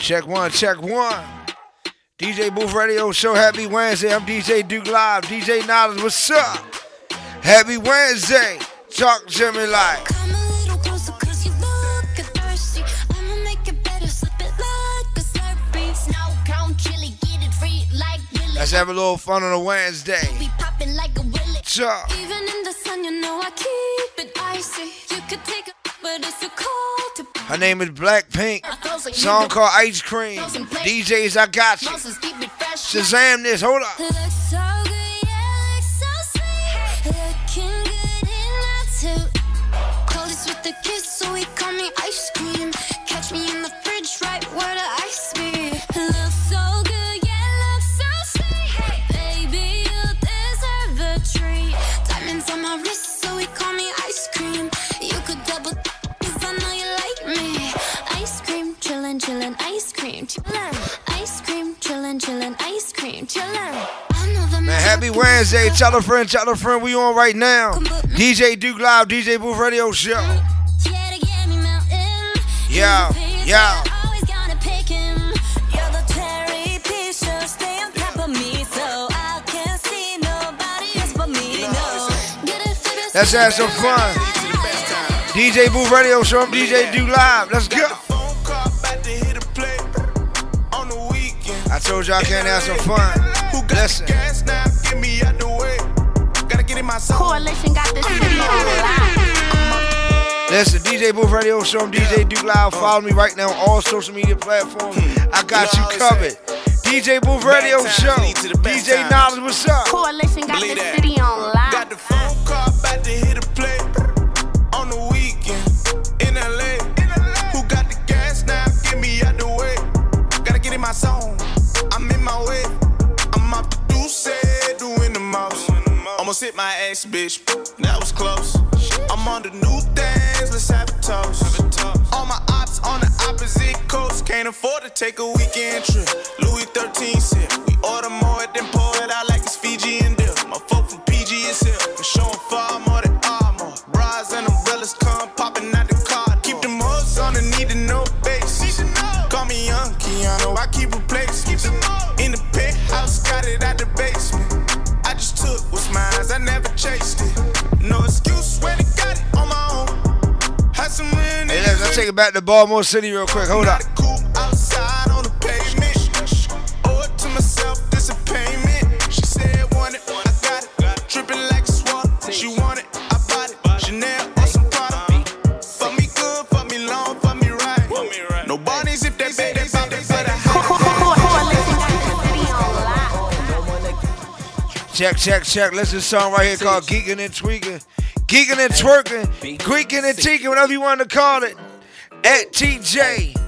Check one, check one. DJ Booth Radio Show, happy Wednesday. I'm DJ Duke Live. DJ Knowledge, what's up? Happy Wednesday. Talk to me like. Come a little closer, cause you look thirsty. I'ma make it better, slip it like a slurpee. Snow cone chili, get it free like Willy. Let's have a little fun on a Wednesday. Be popping like a willy. Talk. Even in the sun, you know I keep it icy. You could take it, but it's too cold to Her name is Blackpink. Song called Ice Cream. DJs, I got you. Shazam this, hold up. Happy Wednesday. Tell a friend, tell a friend we on right now. DJ Duke Live, DJ Booth Radio Show. Yeah. Yeah. Let's have some fun. DJ Booth Radio Show, I'm DJ Duke Live. Let's go. I told you I can't have some fun. Listen. My zone. Coalition got this city on lock. Listen, DJ Booth Radio Show, I'm DJ Duke Live. Uh. Follow me right now on all social media platforms. Hmm. I got you covered. DJ Booth Radio Show. lead to the DJ times. Knowledge, what's up? Coalition got Believe this that. city Hit my ex, bitch. That was close. I'm on the new things. Let's have a toast. All my ops on the opposite coast. Can't afford to take a weekend trip. They it back to Baltimore City real quick. Hold up. Check, check, check. Listen to this song right here called Geeking and Tweaking. Geeking and Twerking. Greeking and Teaking, whatever you want to call it. At TJ.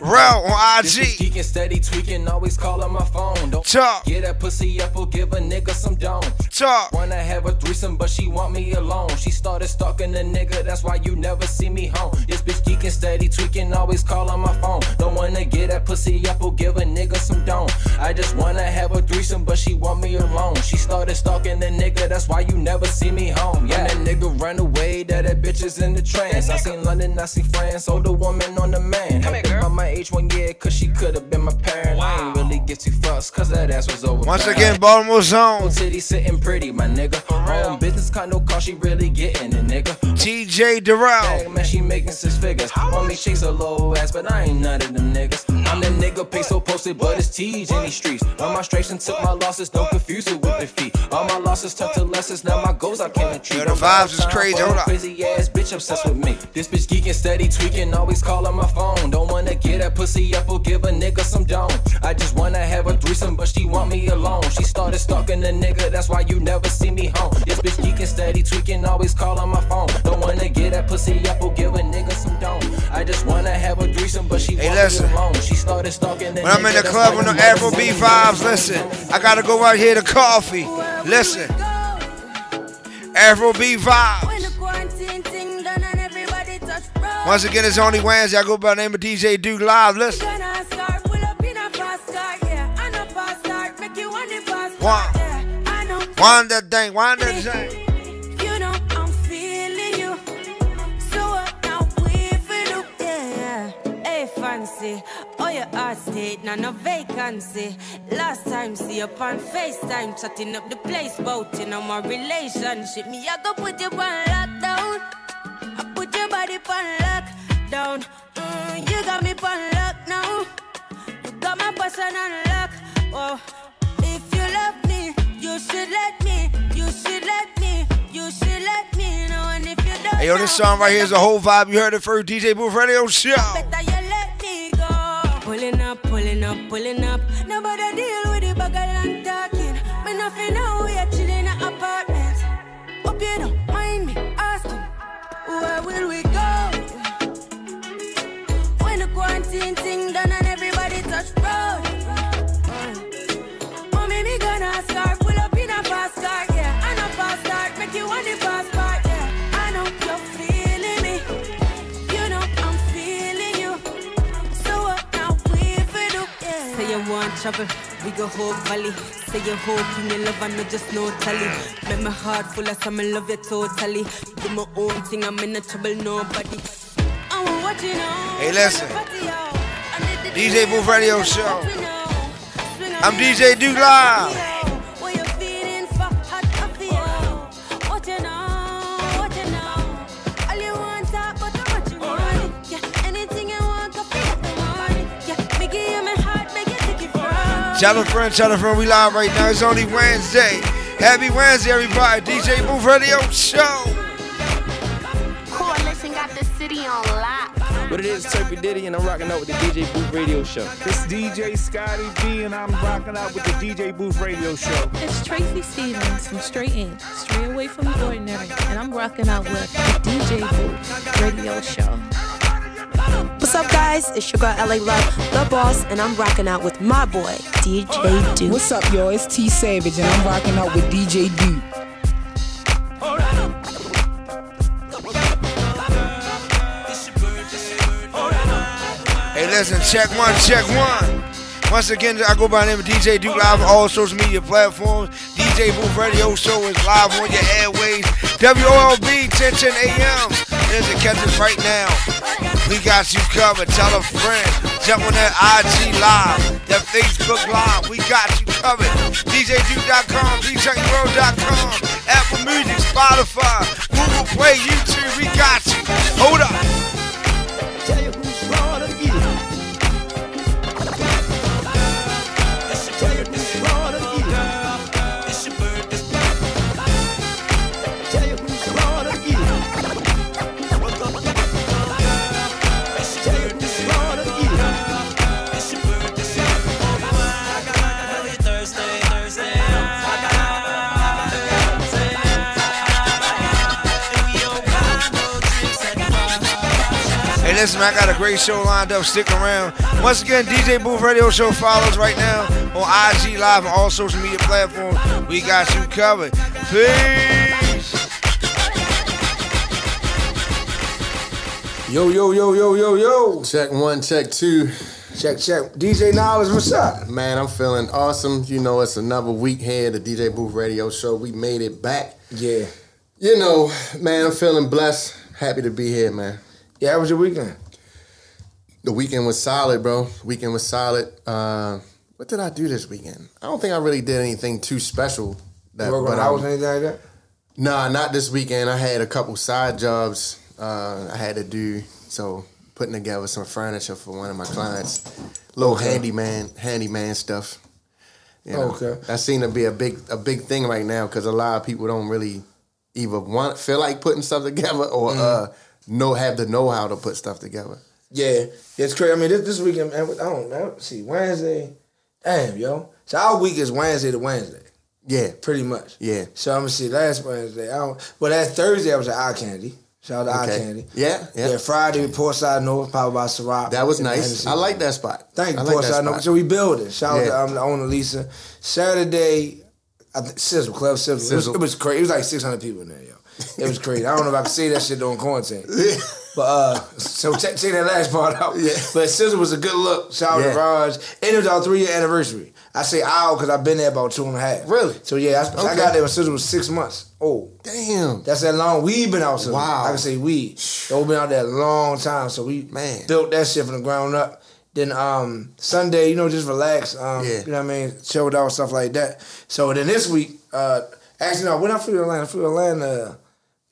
Hey. Rel on This bitch IG. geeking, steady tweaking, always calling my phone. Don't Talk. get that pussy up or give a nigga some dome. Talk. Wanna have a threesome, but she want me alone. She started stalking the nigga, that's why you never see me home. This bitch geeking, steady tweaking, always calling my phone. Don't wanna get that pussy up or give a nigga some dome. I just wanna have a threesome, but she want me alone. She started stalking the nigga, that's why you never see me home. Yeah, that nigga run away, that that bitch is in the trance. I seen London, I see France, older woman on the man. Come here, girl. Age one year, cause she could've been my parent. Really get too fussed, cause that ass was over. Once again, Baltimore Zone. Titty sitting pretty, my nigga. Own business condo car, she really getting it, nigga. TJ Durrell. Man, she making six figures. Want me chase a low ass, but I ain't none of them niggas. I'm that nigga peso posted, but it's T's in these streets. On my straights and took my losses, don't confuse it with defeat. All my losses turn to lessons, now my goals I can't achieve. Yo, the vibes is crazy, hold up. Crazy ass bitch obsessed with me. This bitch geeking, steady tweaking, always calling my phone. Don't wanna get that pussy up or give a nigga some dome. I just wanna have a threesome, but she want me alone. She started stalking the nigga, that's why you never see me home. This bitch geeking, steady tweaking, always calling my phone. Don't wanna get that pussy up or give a nigga some dome. I just wanna have a threesome, but she Hey, want listen. me alone. She started stalking the When I'm in the club that's with the you Afro B me vibes, listen. I gotta go out here to coffee. Listen. Afro B vibes. When the quarantine thing done and everybody touch road. Once again, it's only Wednesday. I go by the name of DJ Duke Live. Listen. Now we feel do, yeah. Hey, fancy. Oh, your heart state, now no vacancy. Last time, see you on FaceTime, chatting up the place, boating on my relationship. Me, I go put you on lockdown. I put your body on lockdown. Mm, you got me on lock now. You got my person on lock. Oh, Hey, yo, this song right here is a whole vibe. You heard it first, DJ Booth Radio Show. Better you let me go. Pulling up, pulling up, pulling up. Nobody deal with the bugger and talking. Me nothing know Say you want trouble, we go whole valley. Say you hope in your love, I know just no tally. Make my heart full of some, love you totally. Do my own thing, I'm in no trouble, nobody. I'm watching on. Hey, listen. DJ Booth Radio Show. I'm DJ Duke Live. Tell a friend, tell a friend, we live right now. It's only Wednesday. Happy Wednesday, everybody. DJ Booth Radio Show. Coalition got the city on lock. What it is, Turpy Diddy, and I'm rocking out with the DJ Booth Radio Show. It's DJ Scotty B, and I'm rocking out with the DJ Booth Radio Show. It's Tracy Stevens from Straight In, straight away from the ordinary, and I'm rocking out with the DJ Booth Radio Show. What's up, guys? It's your girl LA Love, the boss, and I'm rocking out with my boy, DJ Duke. What's up, yo? It's T Savage, and I'm rocking out with DJ Duke. Hey, listen, check one, check one. Once again, I go by the name of DJ Duke Live on all social media platforms. DJ Booth Radio Show is live on your airways. WOLB 1010 AM. There's a catch us right now. We got you covered. Tell a friend. Jump on that IG Live, that Facebook Live. We got you covered. DJDuke.com, DJWorld.com, Apple Music, Spotify, Google Play, YouTube. We got you. Hold up. Listen, man, I got a great show lined up. Stick around. Once again, DJ Booth Radio Show follows right now on IG Live and all social media platforms. We got you covered. Peace. Yo, yo, yo, yo, yo, yo. Check one, check two. Check, check. DJ Knowledge, what's up? Man, I'm feeling awesome. You know, it's another week here, the DJ Booth Radio Show. We made it back. Yeah. You know, man, I'm feeling blessed. Happy to be here, man. Yeah, how was your weekend? The weekend was solid, bro. Weekend was solid. Uh, what did I do this weekend? I don't think I really did anything too special. That, on the um, anything like that? Nah, not this weekend. I had a couple side jobs uh, I had to do. So putting together some furniture for one of my clients. Little Okay. handyman, handyman stuff. You know, Okay. That seemed to be a big a big thing right now because a lot of people don't really either want feel like putting stuff together or Mm-hmm. uh, know have the know how to put stuff together. Yeah, it's crazy. I mean, this, this weekend, man, I don't know. See, Wednesday, damn, yo. So our week is Wednesday to Wednesday, Yeah, pretty much. yeah. So I'm gonna see last Wednesday. I don't. Well, that Thursday I was at Eye Candy. Shout out to Eye Candy. Yeah, yeah. Yeah, Friday Portside North, powered by Ciroc. That was nice. Hennessy. I like that spot. Thank you, like Portside North. So we building. Shout out Yeah. to um, the owner Lisa. Saturday, I th- Sizzle Club Sizzle. It was, it was crazy. It was like 600 people in there. It was crazy. I don't know if I can say that shit during quarantine. But uh, so check, take that last part out. Yeah. But Scissor was a good look. Shout out Yeah. to Raj. And it was our three year anniversary. I say ow because I've been there about two and a half. Really? So yeah, I, I got there when Scissor was six months old. Damn. That's that long. We've been out since. Wow. I can say we. We've been out there a long time. So we Man. built that shit from the ground up. Then um Sunday, you know, just relax. Um, Yeah. You know what I mean? Chilled out, stuff like that. So then this week, uh, actually no, when I flew to Atlanta, I flew to Atlanta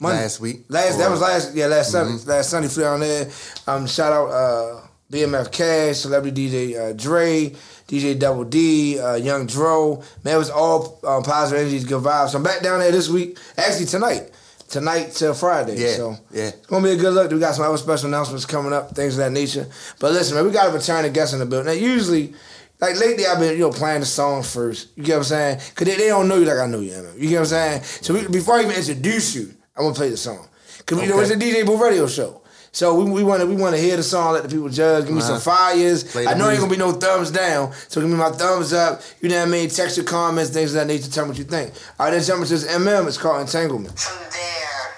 Monday. Last week? Last that was last yeah, last Sunday. Mm-hmm. Last Sunday flew down there. Um shout out uh BMF Cash, celebrity DJ uh, Dre, DJ Double D, uh, Young Dro. Man, it was all um, positive energies, good vibes. So I'm back down there this week. Actually tonight. Tonight till Friday. Yeah, So yeah. it's gonna be a good look. We got some other special announcements coming up, things of that nature. But listen, man, we got a returning guest in the building. Now, usually, like lately, I've been you know playing the song first. You get what I'm saying? Cause they, they don't know you like I know you. You get what I'm saying? So we, before I even introduce you, I'm gonna play the song. Cause you know it's a DJ Booth Radio show. So we, we want to we want to hear the song, let the people judge. Give me some Uh-huh. fires. Play I know ain't music. gonna be no thumbs down. So give me my thumbs up. You know what I mean? Text your comments, things of that nature. Tell me what you think. All right, then jump into this MM. It's called Entanglement. From there,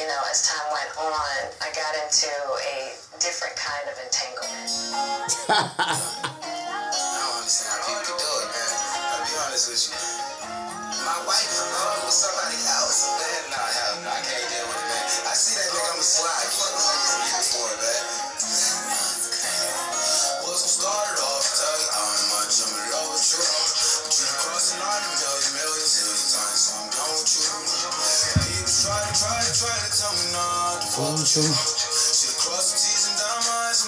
you know, as time went on, I got into a different kind of entanglement. a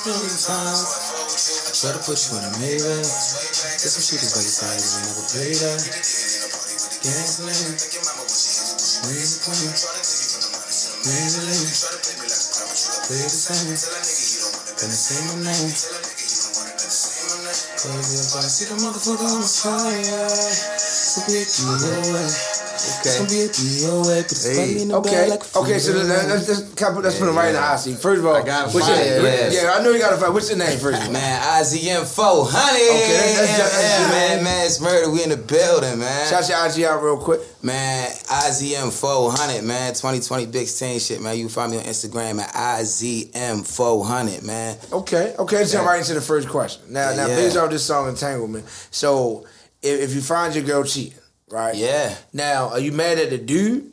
million times. I you. Try to put you in a Maybach. Get some shooters by your side, you ain't never play that. Gangsta name. Raise the queen. Raise the lady. Play the same. Gonna say my name. Cause if I see the motherfucker, I'ma fire. So be a DOA. So be a DOA. Put the money in the Okay, bag like a okay, so freeway. let's, let's, just kind of- let's put him right in the hot seat. First of all, I gotta what's your name? yes. Yeah, I know you got to find. What's your name first? of all? Man, IZM 400. Okay, that's- that's- yeah, that's- man, man, it's murder. We in the building, man. Shout your IG out real quick. Man, IZM 400, man. 2020 Big Stain shit, man. You can find me on Instagram at IZM 400, man. Okay, okay, let's jump right into the first question. Now, now, Yeah. based off this song Entanglement, so if, if you find your girl cheating, right? Yeah. Now, are you mad at the dude?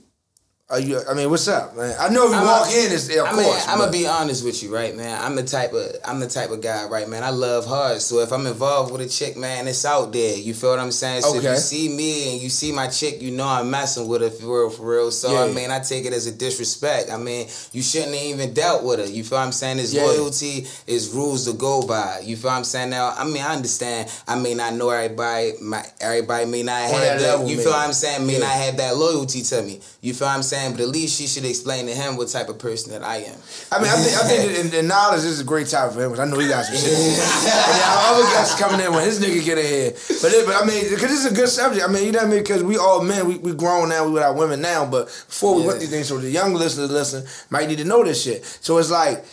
Are you? I mean, what's up, man? I know if you I'm walk a- in, it's of I mean, course. I'm gonna be honest with you, right, man. I'm the type of I'm the type of guy, right, man. I love hard. So if I'm involved with a chick, man, it's out there. You feel what I'm saying? So if you see me and you see my chick, you know I'm messing with her for real, for real. So I Yeah. mean, I take it as a disrespect. I mean, you shouldn't have even dealt with her. You feel what I'm saying? There's Yeah. loyalty, is rules to go by. You feel what I'm saying? Now, I mean, I understand. I may not know everybody. My everybody may not On have that level, you maybe. feel what I'm saying? May Yeah. not have that loyalty to me. You feel what I'm saying? But at least she should explain to him what type of person that I am. I mean, I think, I think in, in knowledge this is a great time for him because I know he got some shit. and our other guys coming in when his nigga get in here. But it, but I mean, because this is a good subject. I mean, you know what I mean? Because we all men, we, we grown now, we with our women now. But before we went these things, so the young listeners listen might need to know this shit. So it's like,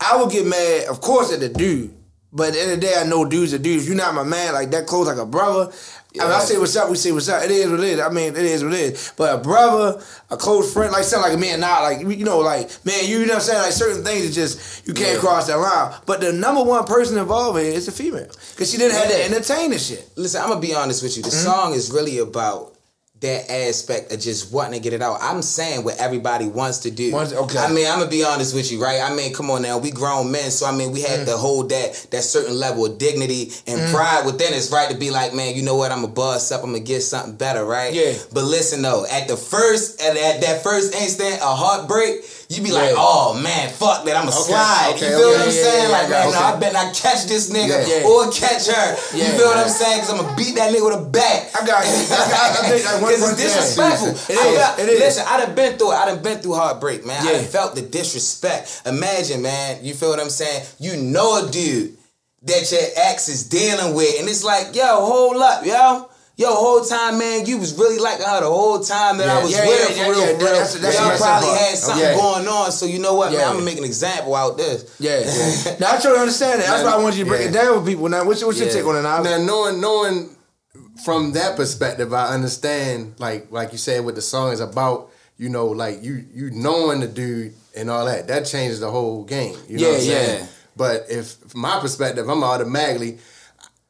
I would get mad, of course, at the dude. But at the end of the day, I know dudes are dudes. You're not my man, like that close, like a brother. I mean, I say what's up, we say what's up. It is what it is. I mean, it is what it is. But a brother, a close friend, like something like a man, not like you know, like man, you know what I'm saying? Like certain things is just you can't Yeah. cross that line. But the number one person involved here is the female, because she didn't have to Yeah. entertain the shit. Listen, I'm gonna be honest with you. The Mm-hmm. song is really about that aspect of just wanting to get it out. I'm saying what everybody wants to do. Okay. I mean, I'm gonna be honest with you, right? I mean, come on now, we grown men, so I mean, we Mm. to hold that that certain level of dignity and Mm. pride within us, right? To be like, man, you know what? I'm gonna bust up. I'm gonna get something better, right? Yeah. But listen though, at the first, at, at that first instant, a heartbreak, you be like, Yeah. oh man, fuck that, I'ma Okay, slide. okay, you feel okay, what I'm saying? like, man, no, I bet I catch this nigga or catch her. You feel what I'm saying? Cause I'm gonna beat that nigga with a bat. I got you. I got- I think that one Cause it's disrespectful. It is. felt- It is. Listen, I done been through it. I done been through heartbreak, man. I felt the disrespect. Imagine, man. You feel what I'm saying? You know a dude that your ex is dealing with, and it's like, yo, hold up, yo. Yo, whole time, man, you was really liking her the whole time that Yeah, I was yeah, with yeah, her for yeah, real, yeah, for real. that's- that's Y'all messed up probably had something Yeah. going on, so you know what, man? I'm gonna make an example out this. Yeah. now I totally understand that. That's why I wanted you to break it down with people. Now, what's, your- what's your take on it now? Now knowing knowing from that perspective, I understand like like you said what the song is about. You know, like you you knowing the dude and all that. That changes the whole game. You know Yeah, what I'm saying? yeah. But if from my perspective, I'm automatically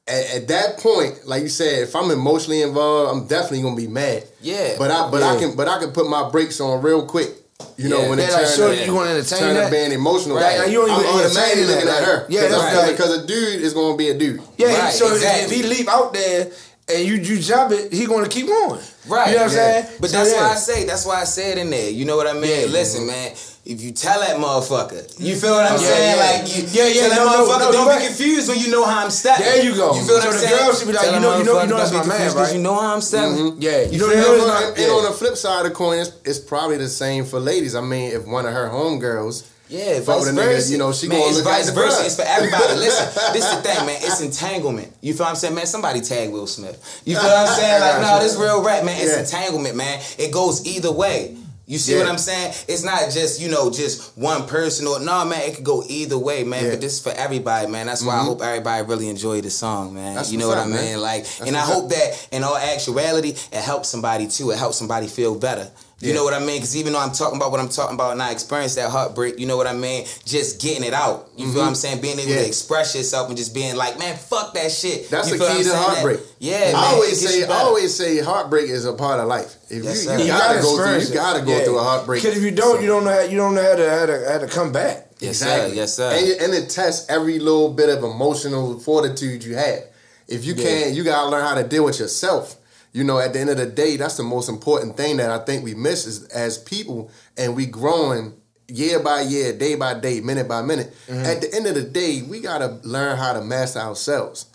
at, at that point, like you said, if I'm emotionally involved, I'm definitely gonna be mad. Yeah. But I but I can but I can put my brakes on real quick. You know Yeah. when Yeah, it like, turns to- you gonna entertain turn to that? being emotional. Right, like, you don't I'm even automatically entertain looking that, at her. yeah, that's right. because a dude is gonna be a dude. Yeah, Right, so exactly. if he leap out there and you you jump it, he gonna keep going. Right. You know what I'm saying? But So, that's yeah. why I say, that's why I said in there. You know what I mean? Yeah. Listen, man. If you tell that motherfucker, you feel what I'm Yeah, saying? yeah. Like you, Yeah, yeah, tell that no, motherfucker, no, don't you be confused when you know how I'm stepping. There you go. You feel what So I'm the saying? girl should be like, Tell you know- you know- you know that's my be man, right? You know how I'm stepping. Mhm. Yeah, you You know, you know, it's and, not- and yeah. on the flip side of the coin, it's, it's probably the same for ladies. I mean, if one of her homegirls Yeah, vice versa. nigga, you know, she man, gonna it's look vice versa. It's for everybody. Listen, this is the thing, man. It's entanglement. You feel what I'm saying, man? Somebody tag Will Smith. You feel what I'm saying? Like, no, this real rap, man. It's entanglement, man. It goes either way. You see Yeah. what I'm saying? It's not just you know just one person or no man. It could go either way, man. Yeah. But this is for everybody, man. That's why I mm-hmm. hope everybody really enjoyed the song, man. That's you know what up, I mean? man. Like, That's and I hope that in all actuality, it helps somebody too. It helps somebody feel better. You Yeah. know what I mean? Because even though I'm talking about what I'm talking about and I experienced that heartbreak, you know what I mean? Just getting it out. You feel what I'm saying? Being able Mm-hmm. Yeah. to express yourself and just being like, man, fuck that shit. That's you the key to saying? That- heartbreak. yeah, man. I always say, I always say, heartbreak is a part of life. If Yes, you, you, You gotta, gotta go through, experience you gotta go Yeah. through a heartbreak. Because if you don't, you don't know how you don't know how to how to, how to come back. Yes, Exactly. sir. Yes, sir. And, you- and it tests every little bit of emotional fortitude you have. If you Yeah. can't, you gotta learn how to deal with yourself. You know, at the end of the day, that's the most important thing that I think we miss is as people, and we growing year by year, day by day, minute by minute. Mm-hmm. At the end of the day, we gotta learn how to master ourselves.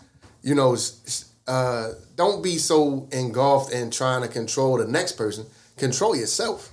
You know, uh, don't be so engulfed in trying to control the next person. Control yourself.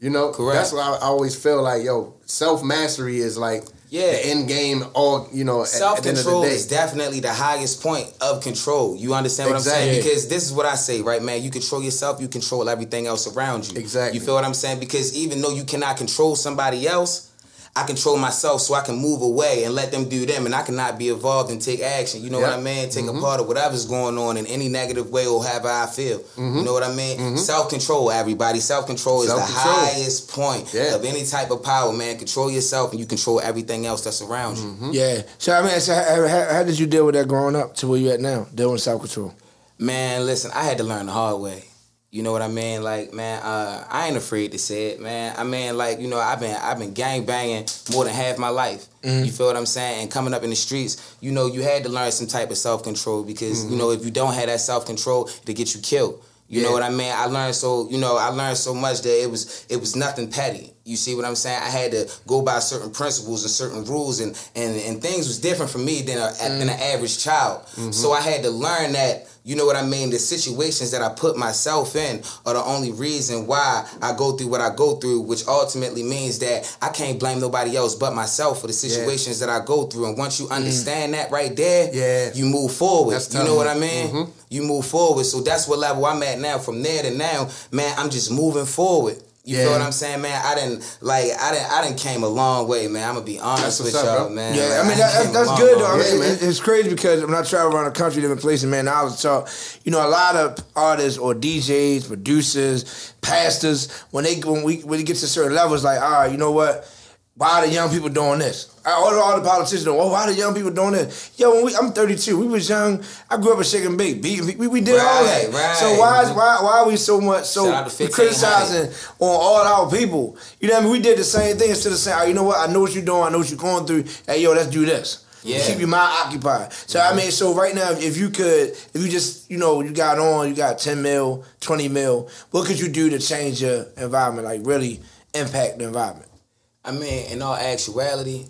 You know, Correct. That's why I always feel like, yo, self mastery is like Yeah. the end game. All you know, Self at the end of control is definitely the highest point of control. You understand what I'm saying? Because this is what I say, right, man? You control yourself, you control everything else around you. Exactly. You feel what I'm saying? Because even though you cannot control somebody else, I control myself so I can move away and let them do them, and I cannot be involved and take action. You know what I mean? Take Mhm. a part of whatever's going on in any negative way or however I feel. Mm-hmm. You know what I mean? Self control, everybody. Self control is the Self-control. highest point Yeah. of any type of power, man. Control yourself, and you control everything else that's around you. Mm-hmm. Yeah. So I mean, so how, how, how did you deal with that growing up to where you at now, dealing with self control? Man, listen, I had to learn the hard way. You know what I mean? Like, man, uh, I ain't afraid to say it, man. I mean, like, you know, I've been I've been gang banging more than half my life. Mm-hmm. You feel what I'm saying? And coming up in the streets, you know, you had to learn some type of self control because you know if you don't have that self control, to get you killed. You know what I mean? I learned so you know I learned so much that it was it was nothing petty. You see what I'm saying? I had to go by certain principles and certain rules, and and, and things was different for me than a, than an average child. So I had to learn that. You know what I mean? The situations that I put myself in are the only reason why I go through what I go through, which ultimately means that I can't blame nobody else but myself for the situations that I go through. And once you mm. understand that right there, Yeah. you move forward. That's you know what I mean? Mm-hmm. You move forward. So that's what level I'm at now. From there to now, man, I'm just moving forward. You Yeah. feel what I'm saying, man? I didn't like I didn't I didn't came a long way, man. I'm gonna be honest with up, y'all, bro. man. Yeah, Like, I mean came that, that's, good though. I mean, it- it's crazy because when I travel around the country, different places, man, I was taught, you know, a lot of artists or DJs, producers, pastors, when they when we when it gets to certain levels, like, all right, you know what? Why are the young people doing this? All the, all the politicians, oh, why are the young people doing this? Yo, when we, I'm 32. We was young. I grew up with Shake and Bake. We, we did all that. Right, right. So why is mm-hmm. why why are we so much so Shout out to we 1500. criticizing on all our people? You know what I mean? We did the same thing instead of saying, oh, you know what? I know what you're doing. I know what you're going through. Hey, yo, let's do this. Yeah. Keep your mind occupied. So I mm-hmm. mean, so right now, if you could, if you just, you know, you got on, you got 10 mil, 20 mil, what could you do to change your environment, like really impact the environment? I mean, in all actuality,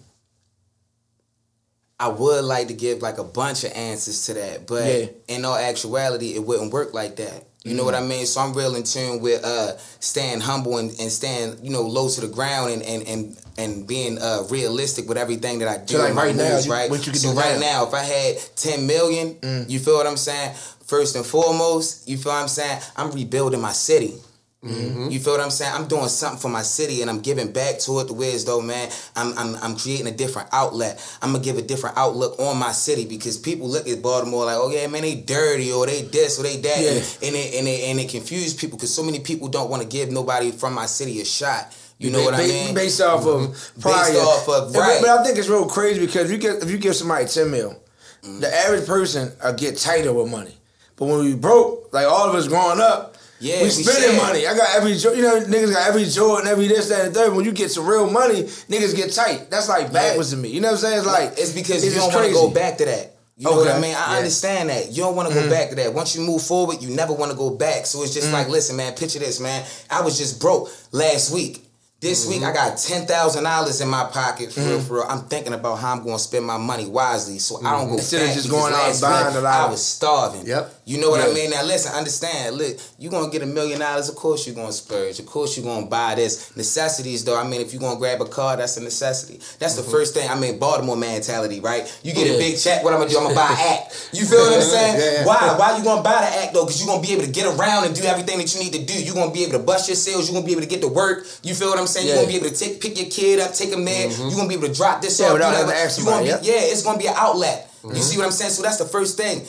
I would like to give like a bunch of answers to that, but Yeah. in all actuality, it wouldn't work like that. You know what I mean? So I'm real in tune with uh, staying humble and, and staying, you know, low to the ground and and and, and being uh, realistic with everything that I do. So, like, right now, moves, right? what you can so do right now? now, if I had 10 million, Mm. you feel what I'm saying? First and foremost, you feel what I'm saying? I'm rebuilding my city. Mm-hmm. You feel what I'm saying? I'm doing something for my city and I'm giving back to it the way as though, man, I'm, I'm I'm creating a different outlet. I'm gonna give a different outlook on my city because people look at Baltimore like, oh yeah, man, they dirty or they this or they that, Yeah. and, it and it and it confuse people because so many people don't want to give nobody from my city a shot. You know what I Ba- mean? Based off of prior. Based off of but- right. But I think it's real crazy because if you get if you give somebody ten mil, Mm-hmm. the average person uh, get tighter with money. But when we broke, like all of us growing up, Yeah, we spending money. I got every you know niggas got every Jordan, every this that and third. When you get some real money, niggas get tight. That's like backwards to me. You know what I'm saying? It's like it's because it's you don't want to go back to that. You know what I mean? I Yeah. understand that. You don't want to go Mhm. back to that. Once you move forward, you never want to go back. So it's just Mm-hmm. like, listen, man, picture this, man. I was just broke last week. This week I got ten thousand dollars in my pocket for real, Mhm. for real. I'm thinking about how I'm going to spend my money wisely, so I don't go Instead of just going out buying a lot I was starving. Yep. You know what I mean? Now listen, understand. Look, you gonna get a million dollars. Of course you're gonna splurge. Of course you're gonna buy this necessities. Though I mean, if you're gonna grab a car, that's a necessity. That's the first thing. I mean, Baltimore mentality, right? You get Yeah. a big check. What I'm gonna do? I'm gonna buy an act. You feel what I'm saying? Yeah, yeah. Why? Why you gonna buy the act though? Because you're gonna be able to get around and do everything that you need to do. You're gonna be able to bust your sales. You're gonna be able to get to work. You feel what I'm saying? Yeah. You gonna be able to take pick your kid up, take him there. You're gonna be able to drop this Yeah, off. without do having that. to ask You gonna be- Yeah, it's gonna be an outlet. You see what I'm saying? So that's the first thing.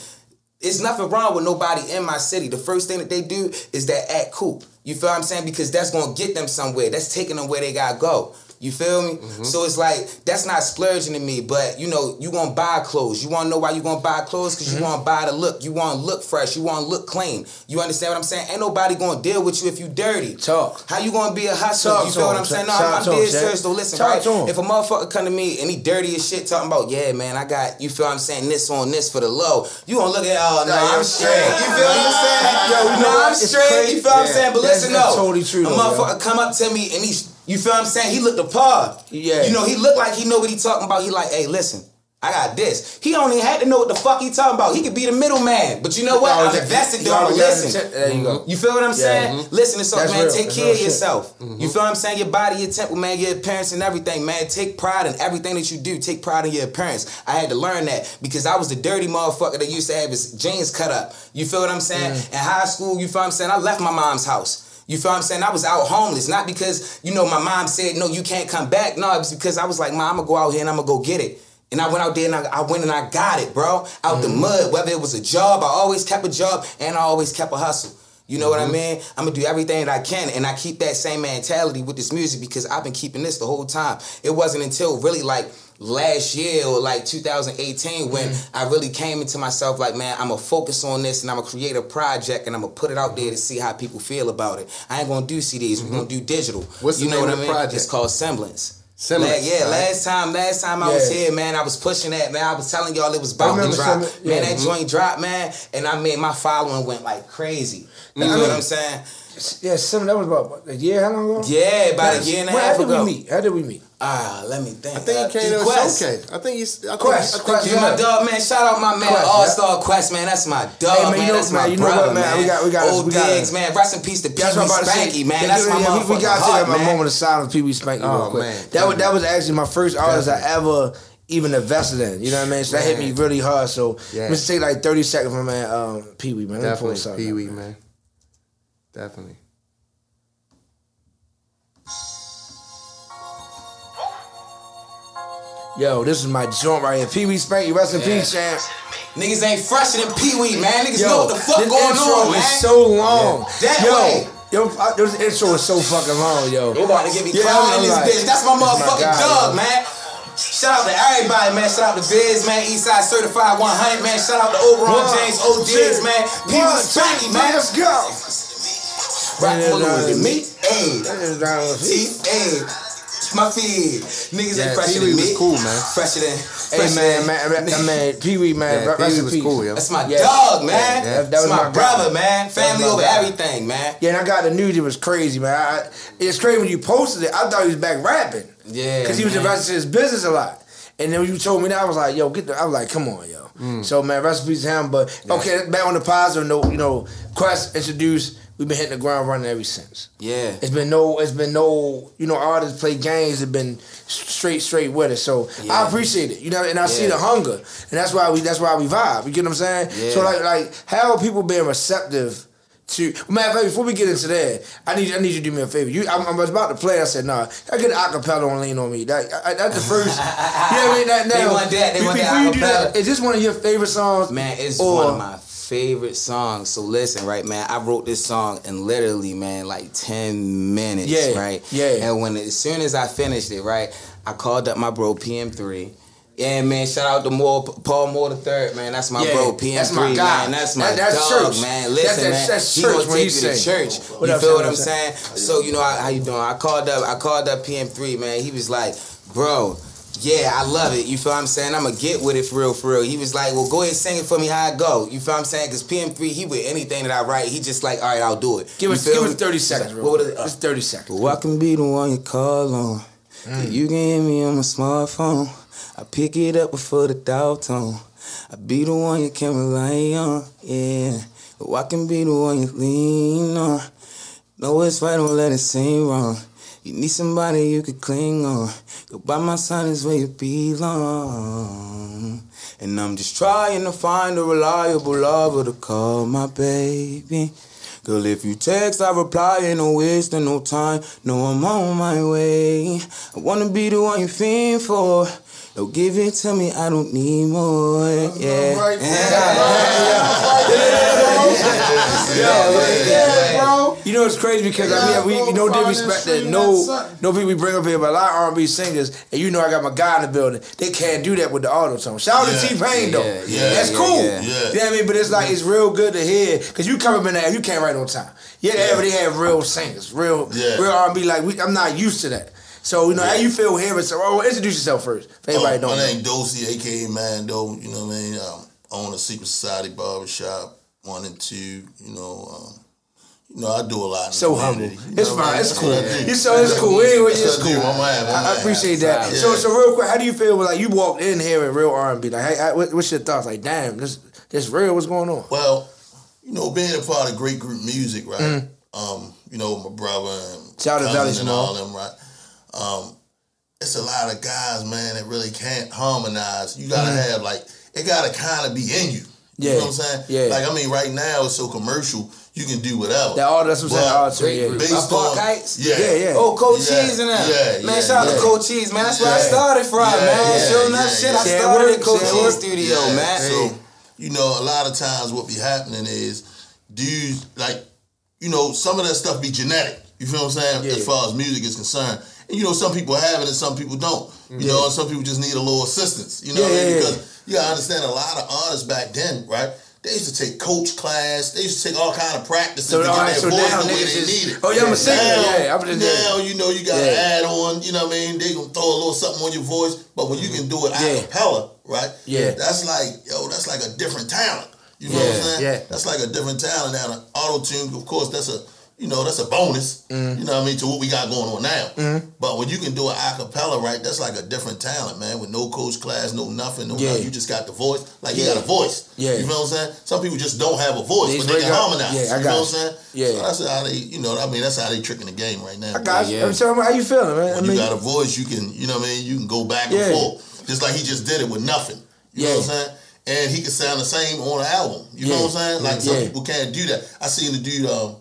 It's nothing wrong with nobody in my city. The first thing that they do is that act cool. You feel what I'm saying? Because that's gonna get them somewhere. That's taking them where they gotta go. You feel me? So it's like that's not splurging to me, but you know, you gonna buy clothes. You wanna know why you gonna buy clothes? Because you wanna buy the look. You wanna look fresh. You wanna look clean. You understand what I'm saying? Ain't nobody gonna deal with you if you dirty. Talk. How you gonna be a hustler? Talk you feel what I'm saying? No, I'm, I'm dead serious though. Listen, right? If a motherfucker come to me and he dirty as shit talking about, yeah, man, I got you feel what I'm saying this on this for the low. You gonna look at oh no, Nah, I'm straight. You feel what I'm saying? Yo, no? I'm straight. You feel what I'm saying? But listen, though, totally true, A motherfucker come up to me and he's you feel what I'm saying? He looked apart. Yeah. You know, he looked like he know what he talking about. He like, hey, listen. I got this. He don't even had to know what the fuck he talking about. He could be the middleman. But you know what? I'm invested You though. I'm already listen. the. There you go. Mm-hmm. You feel what I'm Yeah. saying? Mhm. Listen to something, man. real. Take That's care of yourself. Mm-hmm. You feel what I'm saying? Your body, your temple, man, your appearance and everything, man. Take pride in everything that you do. Take pride in your appearance. I had to learn that because I was the dirty motherfucker that used to have his jeans cut up. You feel what I'm saying? Mm-hmm. In high school, you feel what I'm saying? I left my mom's house. You feel what I'm saying? I was out homeless, not because, you know, my mom said, no, you can't come back. No, it was because I was like, Mom, I'm gonna go out here and I'm gonna go get it. And I went out there and I, I went and I got it, bro. Out the mm. mud. Whether it was a job, I always kept a job and I always kept a hustle. You know what I mm-hmm. mean? I'm gonna do everything that I can, and I keep that same mentality with this music because I've been keeping this the whole time. It wasn't until really like last year or like 2018 when mm-hmm. I really came into myself like, man, I'm gonna focus on this and I'm gonna create a project and I'm gonna put it out mm-hmm. there to see how people feel about it. I ain't gonna do CDs. We're mm-hmm. gonna do digital. What's the you know name what of I mean? project? It's called Semblance. Semblance, La- yeah, right. last time, last time I was here, man, I was pushing that, man. I was telling y'all it was about to drop. Semblance, Man, yeah. that joint dropped, man, and I mean my following went like crazy. You I know mean- what I'm saying? Yeah, seven. That was about what, a year. How long ago? Yeah, about a year and a Well, half How did ago. we meet? How did we meet? Ah, let me think. I think Uh, he came to a Quest. showcase. I think he's. I think, Quest, I think Quest, he- You my dog, man. Shout out my man, Quest, All yeah. Star Quest, man. That's my dog, Hey, man, man. you know- That's my man, you know brother, what, man? We got- we got- Old we got- Diggs, man. Rest in peace to Pee That's what I'm Wee about to say. Spanky, man. Yeah, That's yeah, my yeah, we, we motherfucking got to heart, take a moment of silence. Pee Wee Spanky real Oh, quick. man. That was that was actually my first artist I ever even invested in. You know what I mean? So that hit me really hard. So Yeah. let's take like 30 seconds from man um, Pee Wee man. Let me pull Definitely. Pee Wee, man. Definitely. Yo, this is my joint right here. Pee Wee Spanky, rest in Yeah. peace, champ. Niggas ain't fresher than Pee Wee, man. Niggas Yo, know what the fuck this going intro on, is man. so long. That yo, way. yo, I, this intro is so fucking long, yo. You about to get me Yeah, crying I'm in this like, bitch. That's my this is my motherfucking dog, yo. man. Shout out to everybody, man. Shout out to Viz, man. Eastside Certified 100, man. Shout out to Oberon One, James, O Diggs, two, man. Pee Wee one, Spanky, man. Let's go. Rock Yeah, the yeah, meat. Hey. That is down with Teeth, hey. My feed. Niggas Yeah, ain't fresher than was me. cool, man. Fresher than. Hey fresher man, than- man, man, man, Pee Wee man, Yeah, Pee Wee was cool, yo. That's my Yeah. dog, man. Yeah, that- that That's was my, my guy. brother, man. Family over guy. everything, man. Yeah, and I got the news. It was crazy, man. I, it's crazy when you posted it. I thought he was back rapping. Yeah. because he was invested in his business a lot. And then when you told me that, I was like, yo, get the. I was like, come on, yo. Mm. So man, peace to him. But okay, back on the positive note, you know, Quest introduced. We've been hitting the ground running ever since. Yeah. It's been no, it's been no, you know, artists play games have been straight, straight with it. So I appreciate it, you know, and I see the hunger, and that's why we, that's why we vibe. You get what I'm saying? Yeah. So like, like, how are people being receptive to? Matter of fact, before we get into that, I need, I need you to do me a favor. You, I'm, I was about to play. I said, nah, I get an acapella on lean on me. That, I, that's the first. you know what I mean? That, They want that, they want that do that, acapella. is this one of your favorite songs? Man, it's Or- one of my favorite songs. So listen, right, man. I wrote this song in literally, man, like ten minutes. Yeah, Right. yeah. And when as soon as I finished it, right, I called up my bro PM3. Yeah, man. Shout out to Moore, Paul Moore the third, man. That's my Yeah, bro, PM3, that's my guy. man. That's my That- that's dog, church. man. That's- Listen, that's- man. that's he church gonna take he you to church. What you up, feel what I'm up, saying? So you know how, how you doing? I called up, I called up PM3, man. He was like, bro. Yeah, I love it. You feel what I'm saying? I'm gonna get with it for real, for real. He was like, well, go ahead and sing it for me how I go. You feel what I'm saying? Because PM3, he with anything that I write, he just like, all right, I'll do it. Give us, give us 30 seconds, real What it? Just 30 seconds. Well, I can be the one you call on. Mm. You can hear me on my smartphone. I pick it up before the dial tone. I be the one you can rely on, yeah. Well, I can be the one you lean on. Know it's right, don't let it seem wrong. You need somebody you could cling on. Go by my side is where you belong. And I'm just trying to find a reliable lover to call my baby. Girl, if you text, I reply, ain't no wasting no time. No, I'm on my way. I wanna be the one you fiend for. Don't give it to me, I don't need more. Yeah. You know it's crazy because I mean we, we no disrespect that no no people we bring up here, but a lot of R&B singers, and you know I got my guy in the building. They can't do that with the auto tune. Shout out Yeah. to T Pain though. Yeah, yeah, That's yeah, cool. yeah. You know what I mean? But it's like it's real good to hear because you come up in there, you can't write on time. Yeah, Yeah. they have real singers, real Yeah. real R&B. Like we, I'm not used to that. So you know how you feel hearing. So oh, introduce yourself first. If anybody Oh, don't my know. name Dosey, aka Mando. You know what I mean? Um, own a secret society barbershop, one and two. You know, um, you know I do a lot. So humble. It's know fine. It's cool. That's what I do. You so it's cool. Anyway, it's what I do. cool. I'm I'm I, I mad. appreciate that. Yeah. So, so real quick, how do you feel when like you walked in here with real R and B? Like, hey, what's your thoughts? Like, damn, this this real. What's going on? Well, you know, being a part of great group music, right? Mhm. Um, you know, my brother and Shout out to cousin Valley and Small. all them, right? Um, it's a lot of guys, man, that really can't harmonize. You gotta Mhm. have like it gotta kind of be in you. You Yeah. know what I'm saying? Yeah. Like I mean, right now it's so commercial. You can do whatever. That all that's what I'm saying. But All too, yeah. based Park on- Heights? Yeah. Yeah, yeah. Oh, Coach Yeah, Cheese and that. yeah, man, yeah, shout out yeah. to Coach Cheese, man. That's where I started from, Yeah, man. yeah, Sure enough, yeah, shit, yeah. I started work, at Coach Cheese studio, Yeah. man. So, you know, a lot of times what be happening is dudes like, you know, some of that stuff be genetic. You feel what I'm saying? Yeah. As far as music is concerned. And you know, some people have it and some people don't. You Yeah. know, and some people just need a little assistance. You know Yeah, what I mean? yeah, yeah. Because you gotta understand a lot of artists back then, right? They used to take coach class. They used to take all kind of practices So, to get right, their so voice now the way they need it. Oh, yeah, I'm a singer. Now, Yeah, I'm just- now you know you got to Yeah. add on. You know what I mean? They gonna throw a little something on your voice, but when you can do it a Yeah. cappella, right? Yeah. That's like yo, that's like a different talent. You know what I'm saying? yeah. That's like a different talent. Now, auto tune, of course, that's a you know that's a bonus. Mm. You know what I mean to what we got going on now. Mhm. But when you can do an acapella, right, that's like a different talent, man. With no coach class, no nothing, no Yeah. nothing. You just got the voice. Like you got a voice. Yeah. You know what I'm saying? Some people just don't have a voice, They but they wake can up. harmonize. Yeah, I you got know you. what I'm saying? Yeah. So that's how they, you know, I mean, that's how they tricking the game right now. I got man. you. So how you feeling, man? I When mean, you got a voice, you can, you know what I mean? You can go back and forth. Just like he just did it with nothing. You know what I'm saying? And he can sound the same on an album. You know what I'm saying? Like some Yeah. people can't do that. I seen the dude, um,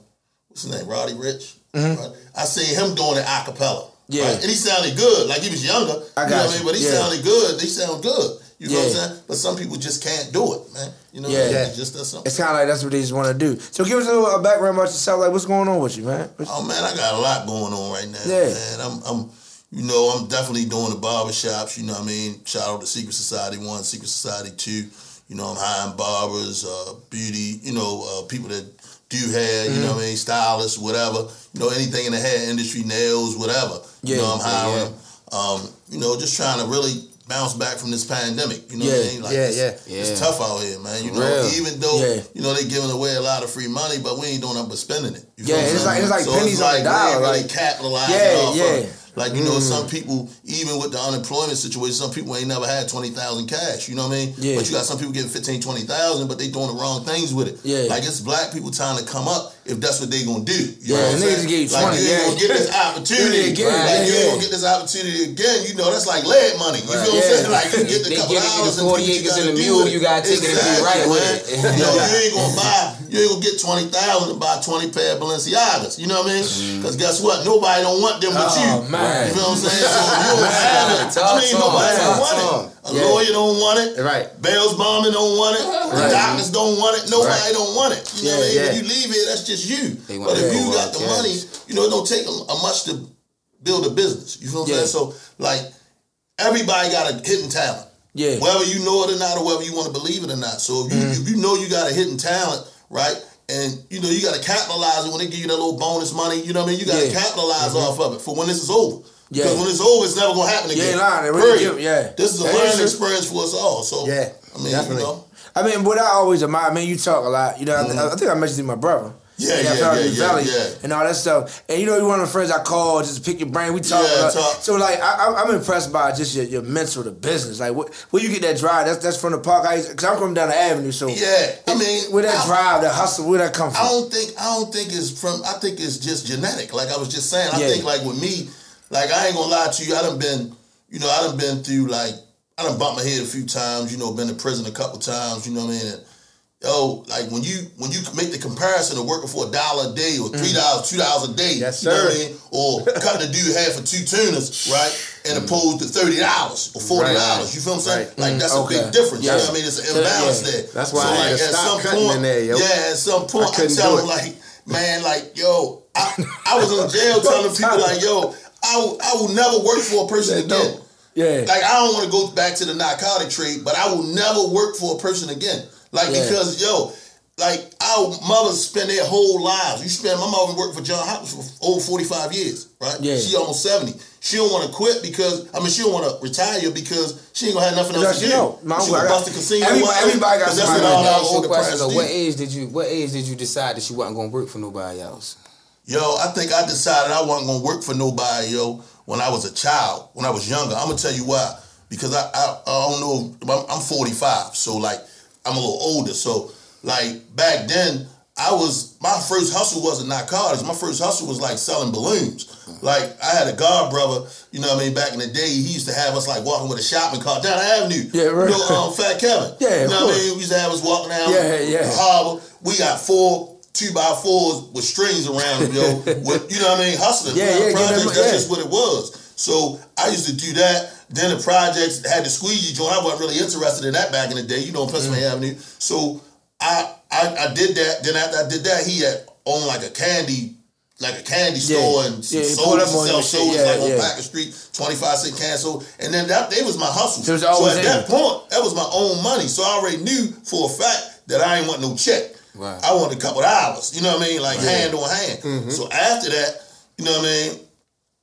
what's his name? Roddy Ricch. Mhm. Right? I seen him doing it a cappella. Yeah. Right? And he sounded good. Like he was younger. I you got know what I mean? But he Yeah. sounded good. They sound good. You know what I'm saying? But some people just can't do it, man. You know Yeah. what I mean? Yeah. It's just that's something. it's kind of like that's what they just want to do. So give us a little uh, background about yourself. Like, what's going on with you, man? What's- Oh man, I got a lot going on right now. Yeah. Man, I'm, I'm, you know, I'm definitely doing the barber shops. You know what I mean? Shout out to Secret Society One, Secret Society Two. You know, I'm hiring barbers, uh, beauty. You know, uh, people that do hair. You know what I mean? Stylists, whatever. You know, anything in the hair industry, nails, whatever. You Yeah, know, I'm yeah, hiring. Um, you know, just trying to really bounce back from this pandemic. You know what I Yeah, mean? Like yeah, it's, yeah. It's tough out here, man. You know, Real. even though Yeah. you know they giving away a lot of free money, but we ain't doing nothing but spending it. You Yeah, feel what I'm it's like- saying? it's like so pennies it's on the like we dollar, ain't really like- capitalizing Yeah, off yeah. of it. Like you know, Mm. some people even with the unemployment situation, some people ain't never had twenty thousand cash. You know what I mean? Yeah. But you got some people getting 15, 20,000, but they doing the wrong things with it. Yeah. Like it's black people trying to come up if that's what they gonna do. You Yeah, know what I'm saying? give you like 20, you ain't yeah. gonna get this opportunity again, Like yeah, you ain't gonna get this opportunity again. You know that's like lead money. You Right. feel what I'm saying? Like you get the They couple the hours and 40 do what acres gotta and a do mule, you gotta take it and be right with it. You know, you ain't gonna buy, you ain't gonna get twenty thousand and buy twenty pair of Balenciagas. You know what I mean? Because guess what? Nobody don't want them but Mm. Oh, you. man. You know what I'm saying? So you don't have it. I mean, nobody don't want to it. A Yeah. lawyer don't want it. Right. Bell's bombing don't want it. The Right. doctors don't want it. Nobody Right. don't want it. You know what I mean? When you leave here, that's just you. But if you got the money, you know, it don't take a, a much to build a business. You know what I'm saying? So, like, everybody got a hidden talent. Yeah. Whether you know it or not, or whether you want to believe it or not. So if you, Mm-hmm. if you know you got a hidden talent, right? And you know you got to capitalize it when they give you that little bonus money. You know what I mean? You got to Yeah. capitalize Mhm. off of it for when this is over. Yeah. Because when it's over, it's never gonna happen Yeah, again. lying. They really yeah. This is a That is learning true. experience for us all. So Yeah, I mean, definitely. you know, I mean, what I always admire, I man, you talk a lot. You know, I, I think I mentioned to my brother. Yeah, yeah, yeah, yeah, Valley yeah. and all that stuff. And you know, you're one of the friends I call just to pick your brain. We talk. Yeah, talk. So like, I, I- I'm impressed by just your, your mental, the business. Like, what, where you get that drive? That's that's from the park. I because I'm from down the avenue. So yeah. I mean, where that I- drive, that hustle, where that come from? I don't think I don't think it's from. I think it's just genetic. Like I was just saying. I Yeah. think like with me, like I ain't gonna lie to you. I done been, you know, I done been through like I done bumped my head a few times. You know, been to prison a couple times. You know what I mean? And, yo, like when you when you make the comparison of working for a dollar a day or three dollars, two dollars a day. Yes, You know what I mean? Or cutting a dude half for two tunas, right? And opposed to thirty dollars or forty dollars. Right. You feel what I'm saying? Right. Like that's Okay. a big difference. Yeah. You know what I mean? It's an imbalance Yeah. there. That's why So, I like, at some point, in there. Yeah, at some point, I I, tell them like, man, like, yo, I, I was in jail telling people like, yo, I will, I will never work for a person Yeah, again. Yeah. Like I don't want to go back to the narcotic trade, but I will never work for a person again. Like Yeah. because yo, like our mothers spend their whole lives. You spend my mother worked for John Hopkins for over forty five years, right? Yeah. She almost seventy. She don't want to quit because I mean she don't want to retire because she ain't gonna have nothing else to do. my she uncle, I gonna got- bust the casino. everybody- everybody got that's what all our a older question parents. What age did you? What age did you decide that you wasn't gonna work for nobody else? Yo, I think I decided I wasn't gonna work for nobody, yo, when I was a child, when I was younger. I'm gonna tell you why. Because I I, I don't know, I'm, I'm 45, so like I'm a little older. So like back then, I was my first hustle wasn't narcotics. My first hustle was like selling balloons. Like I had a god brother, you know what I mean, back in the day, he used to have us like walking with a shopping cart down the avenue. Yeah, right. You know, um, Fat Kevin. Yeah, You know what I mean? We used to have us walking down Yeah, yeah. the harbor. We got four two by fours with strings around them, yo. with, you know what I mean? Hustling. Yeah, yeah, projects, that's yeah. just what it was. So I used to do that. Then the projects had to squeeze you joint. I wasn't really interested in that back in the day, you know, on Pennsylvania Mm-hmm. Avenue. So I, I I did that. Then after I did that, he had owned like a candy, like a candy Yeah. store and Yeah, he pulled sodas up and sell sodas Yeah, like on yeah. Packer Street, 25 cent can. So and then that they was my hustle. So was so at in that point, that was my own money. So I already knew for a fact that I ain't want no check. Right. I wanted a couple of dollars. You know what I mean? Like Right. hand on hand. So after that, you know what I mean?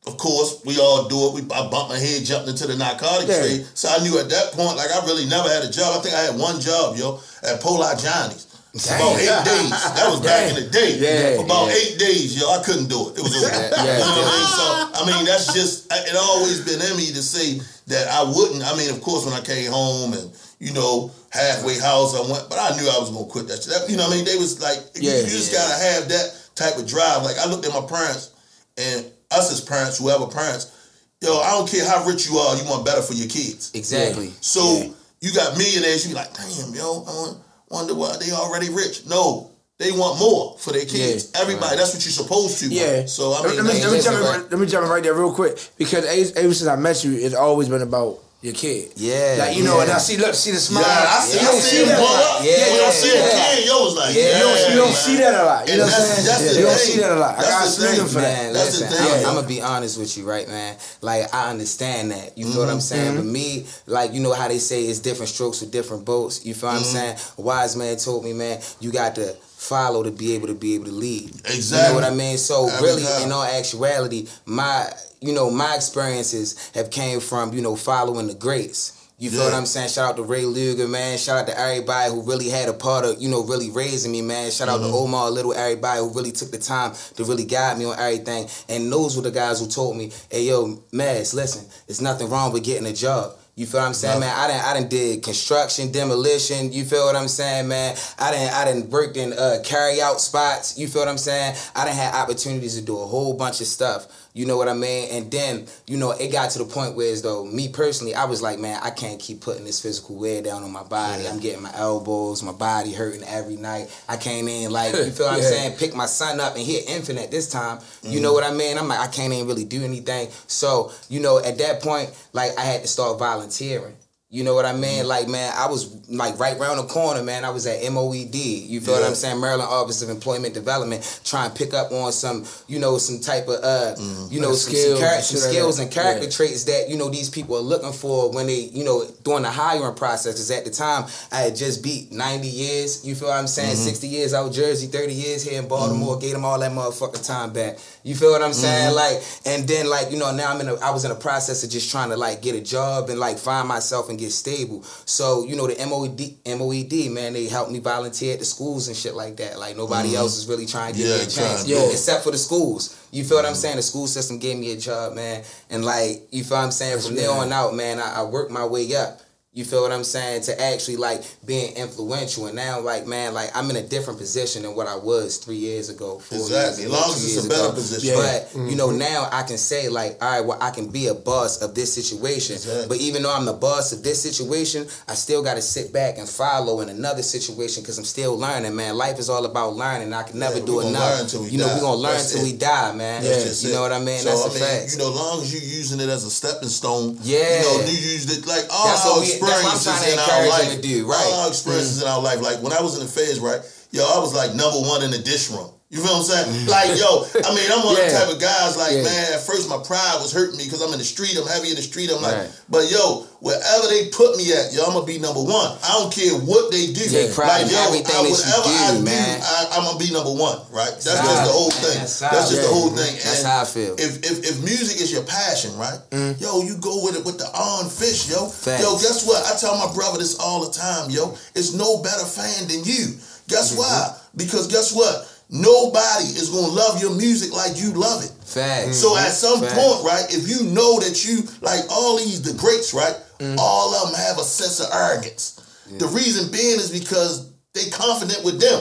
Of course, we all do it. We I bumped my head, jumped into the narcotics Yeah. trade. So I knew at that point, like I really never had a job. I think I had one job, yo, at Polar Johnny's. For about eight days. That was back in the day. Yeah, about yeah. eight days, yo, I couldn't do it. It was over. Yeah, you know what I mean? So I mean, that's just it. Always been in me to say that I wouldn't. I mean, of course, when I came home and you know halfway house, I went, but I knew I was gonna quit that. shit. That- you know, what I mean, they was like, you- Yeah. you, just gotta have that type of drive. Like I looked at my parents and us as parents, whoever parents, yo, I don't care how rich you are, you want better for your kids. Exactly. So you got millionaires, you be like, damn, yo, I wonder why they already rich. No, they want more for their kids. Yeah. Everybody, that's what you're supposed to. bro. Yeah. So I let, mean, let me, let, me jump in, right. let me jump in right there real quick because ever ever since I met you, it's always been about your kid. Yeah, Like you know, yeah. and I see look, see the smile. Yeah, I see, You I don't see see him that. blow a lot. up. Yeah, Yeah, you don't see yeah. a kid. Yo was like, Yeah. yeah, You don't, you don't see that a lot. You And know what I'm that's- saying? that's the you don't thing. see that a lot. I got the to salute him thing. for that. Man, That's the listen, thing. I'm, I'm gonna be honest with you, right, man. Like I understand that. You feel what I'm mm-hmm. saying? But mm-hmm. me, like you know how they say it's different strokes with different boats. You feel what I'm mm-hmm. saying? A wise man told me, man, you got to follow to be able to be able to lead. You know Exactly. what I mean? So Every really, time. in all actuality, my you know my experiences have came from you know following the greats. You feel Yeah. what I'm saying? Shout out to Ray Luger, man. Shout out to everybody who really had a part of, you know, really raising me, man. Shout out Mm-hmm. to Omar Little, everybody who really took the time to really guide me on everything. And those were the guys who told me, hey, yo, Maz, listen, there's nothing wrong with getting a job. You feel what I'm saying, man? I didn't, I didn't did construction, demolition. You feel what I'm saying, man? I didn't, I didn't worked in uh, carry out spots. You feel what I'm saying? I didn't have opportunities to do a whole bunch of stuff. You know what I mean? And then, you know, it got to the point where as though me personally, I was like, man, I can't keep putting this physical wear down on my body. I'm getting my elbows, my body hurting every night. I came in like, you feel what I'm saying? Pick my son up and hit infinite this time. You Mhm. know what I mean? I'm like, I can't even really do anything. So, you know, at that point, like I had to start volunteering. You know what I mean? Like, man, I was like right round the corner, man. I was at MOED. You feel what I'm saying? Maryland Office of Employment Development, trying to pick up on some, you know, some type of, uh, you know, some, skills some, char- and some shit skills and character Yeah. traits that you know these people are looking for when they, you know, during the hiring process. Because at the time, I had just beat 90 years. You feel what I'm saying? Mhm. 60 years out Jersey, 30 years here in Baltimore. Gave them all that motherfucking time back. You feel what I'm saying? Mhm. Like, and then like you know now I'm in a I was in a process of just trying to like get a job and like find myself and get stable. So you know the MOED MOED man they helped me volunteer at the schools and shit like that. Like nobody Mhm. else is really trying to give Yeah, me a chance, it. except for the schools. You feel what I'm saying? The school system gave me a job, man, and like you feel what I'm saying. From there on out, man, I, I worked my way up. You feel what I'm saying? To actually like being influential, and now like man, like I'm in a different position than what I was three years ago, four Exactly. years As ago, long as it's a better ago. position. But Yeah. Mm-hmm. you know now I can say like, all right, well I can be a boss of this situation. But even though I'm the boss of this situation, I still got to sit back and follow in another situation because I'm still learning, man. Life is all about learning. I can never Yeah, do enough. learn till we you know, die. we're gonna learn That's till it. we die, man. That's just you it. know what I mean? So, That's I a mean, fact. You know, as long as you're using it as a stepping stone, Yeah. you know, you used it like all That's our what we- that's what I'm experiences trying to in our encourage life. them to do, right. All our experiences in our life. Like when I was in the feds, right? Yo, I was like number one in the dish room. You feel what I'm saying? Like, yo, I mean, I'm one of the Yeah. type of guys, like, Yeah. man, at first my pride was hurting me because I'm in the street, I'm heavy in the street. I'm like, Right. but yo, wherever they put me at, yo, I'm gonna be number one. I don't care what they do. Take pride in everything that you do, I man. I, I'm gonna be number one, right? That's Solid, just the whole man. thing. That's That's, solid. just the whole thing. That's how I feel. If, if if music is your passion, right? Mm. Yo, you go with it with the on fish, yo. Facts. Yo, guess what? I tell my brother this all the time, yo. It's no better fan than you. Guess Mm-hmm. why? Because guess what? Nobody is gonna love your music like you love it. Facts. So at some Facts. point, right, if you know that you like all these the greats, right, Mm. all of them have a sense of arrogance. The reason being is because they confident with them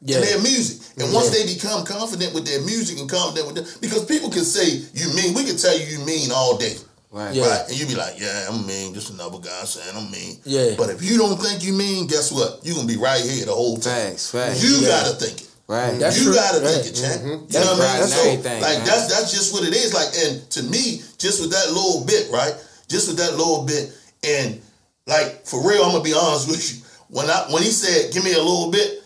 and their music. And once they become confident with their music and confident with them, because people can say you mean, we can tell you you mean all day. Right. Yeah. And you be like, yeah, I'm mean. Just another guy saying I'm mean. Yeah. But if you don't think you mean, guess what? You're gonna be right here the whole time. Facts, facts. You Yeah. gotta think it. Right. That's you true. gotta Yeah. think it, champ. Mm-hmm. You know what I mean? So, everything, like man. that's that's just what it is. Like, and to me, just with that little bit, right? Just with that little bit, and like for real, I'm gonna be honest with you. When I when he said, "Give me a little bit,"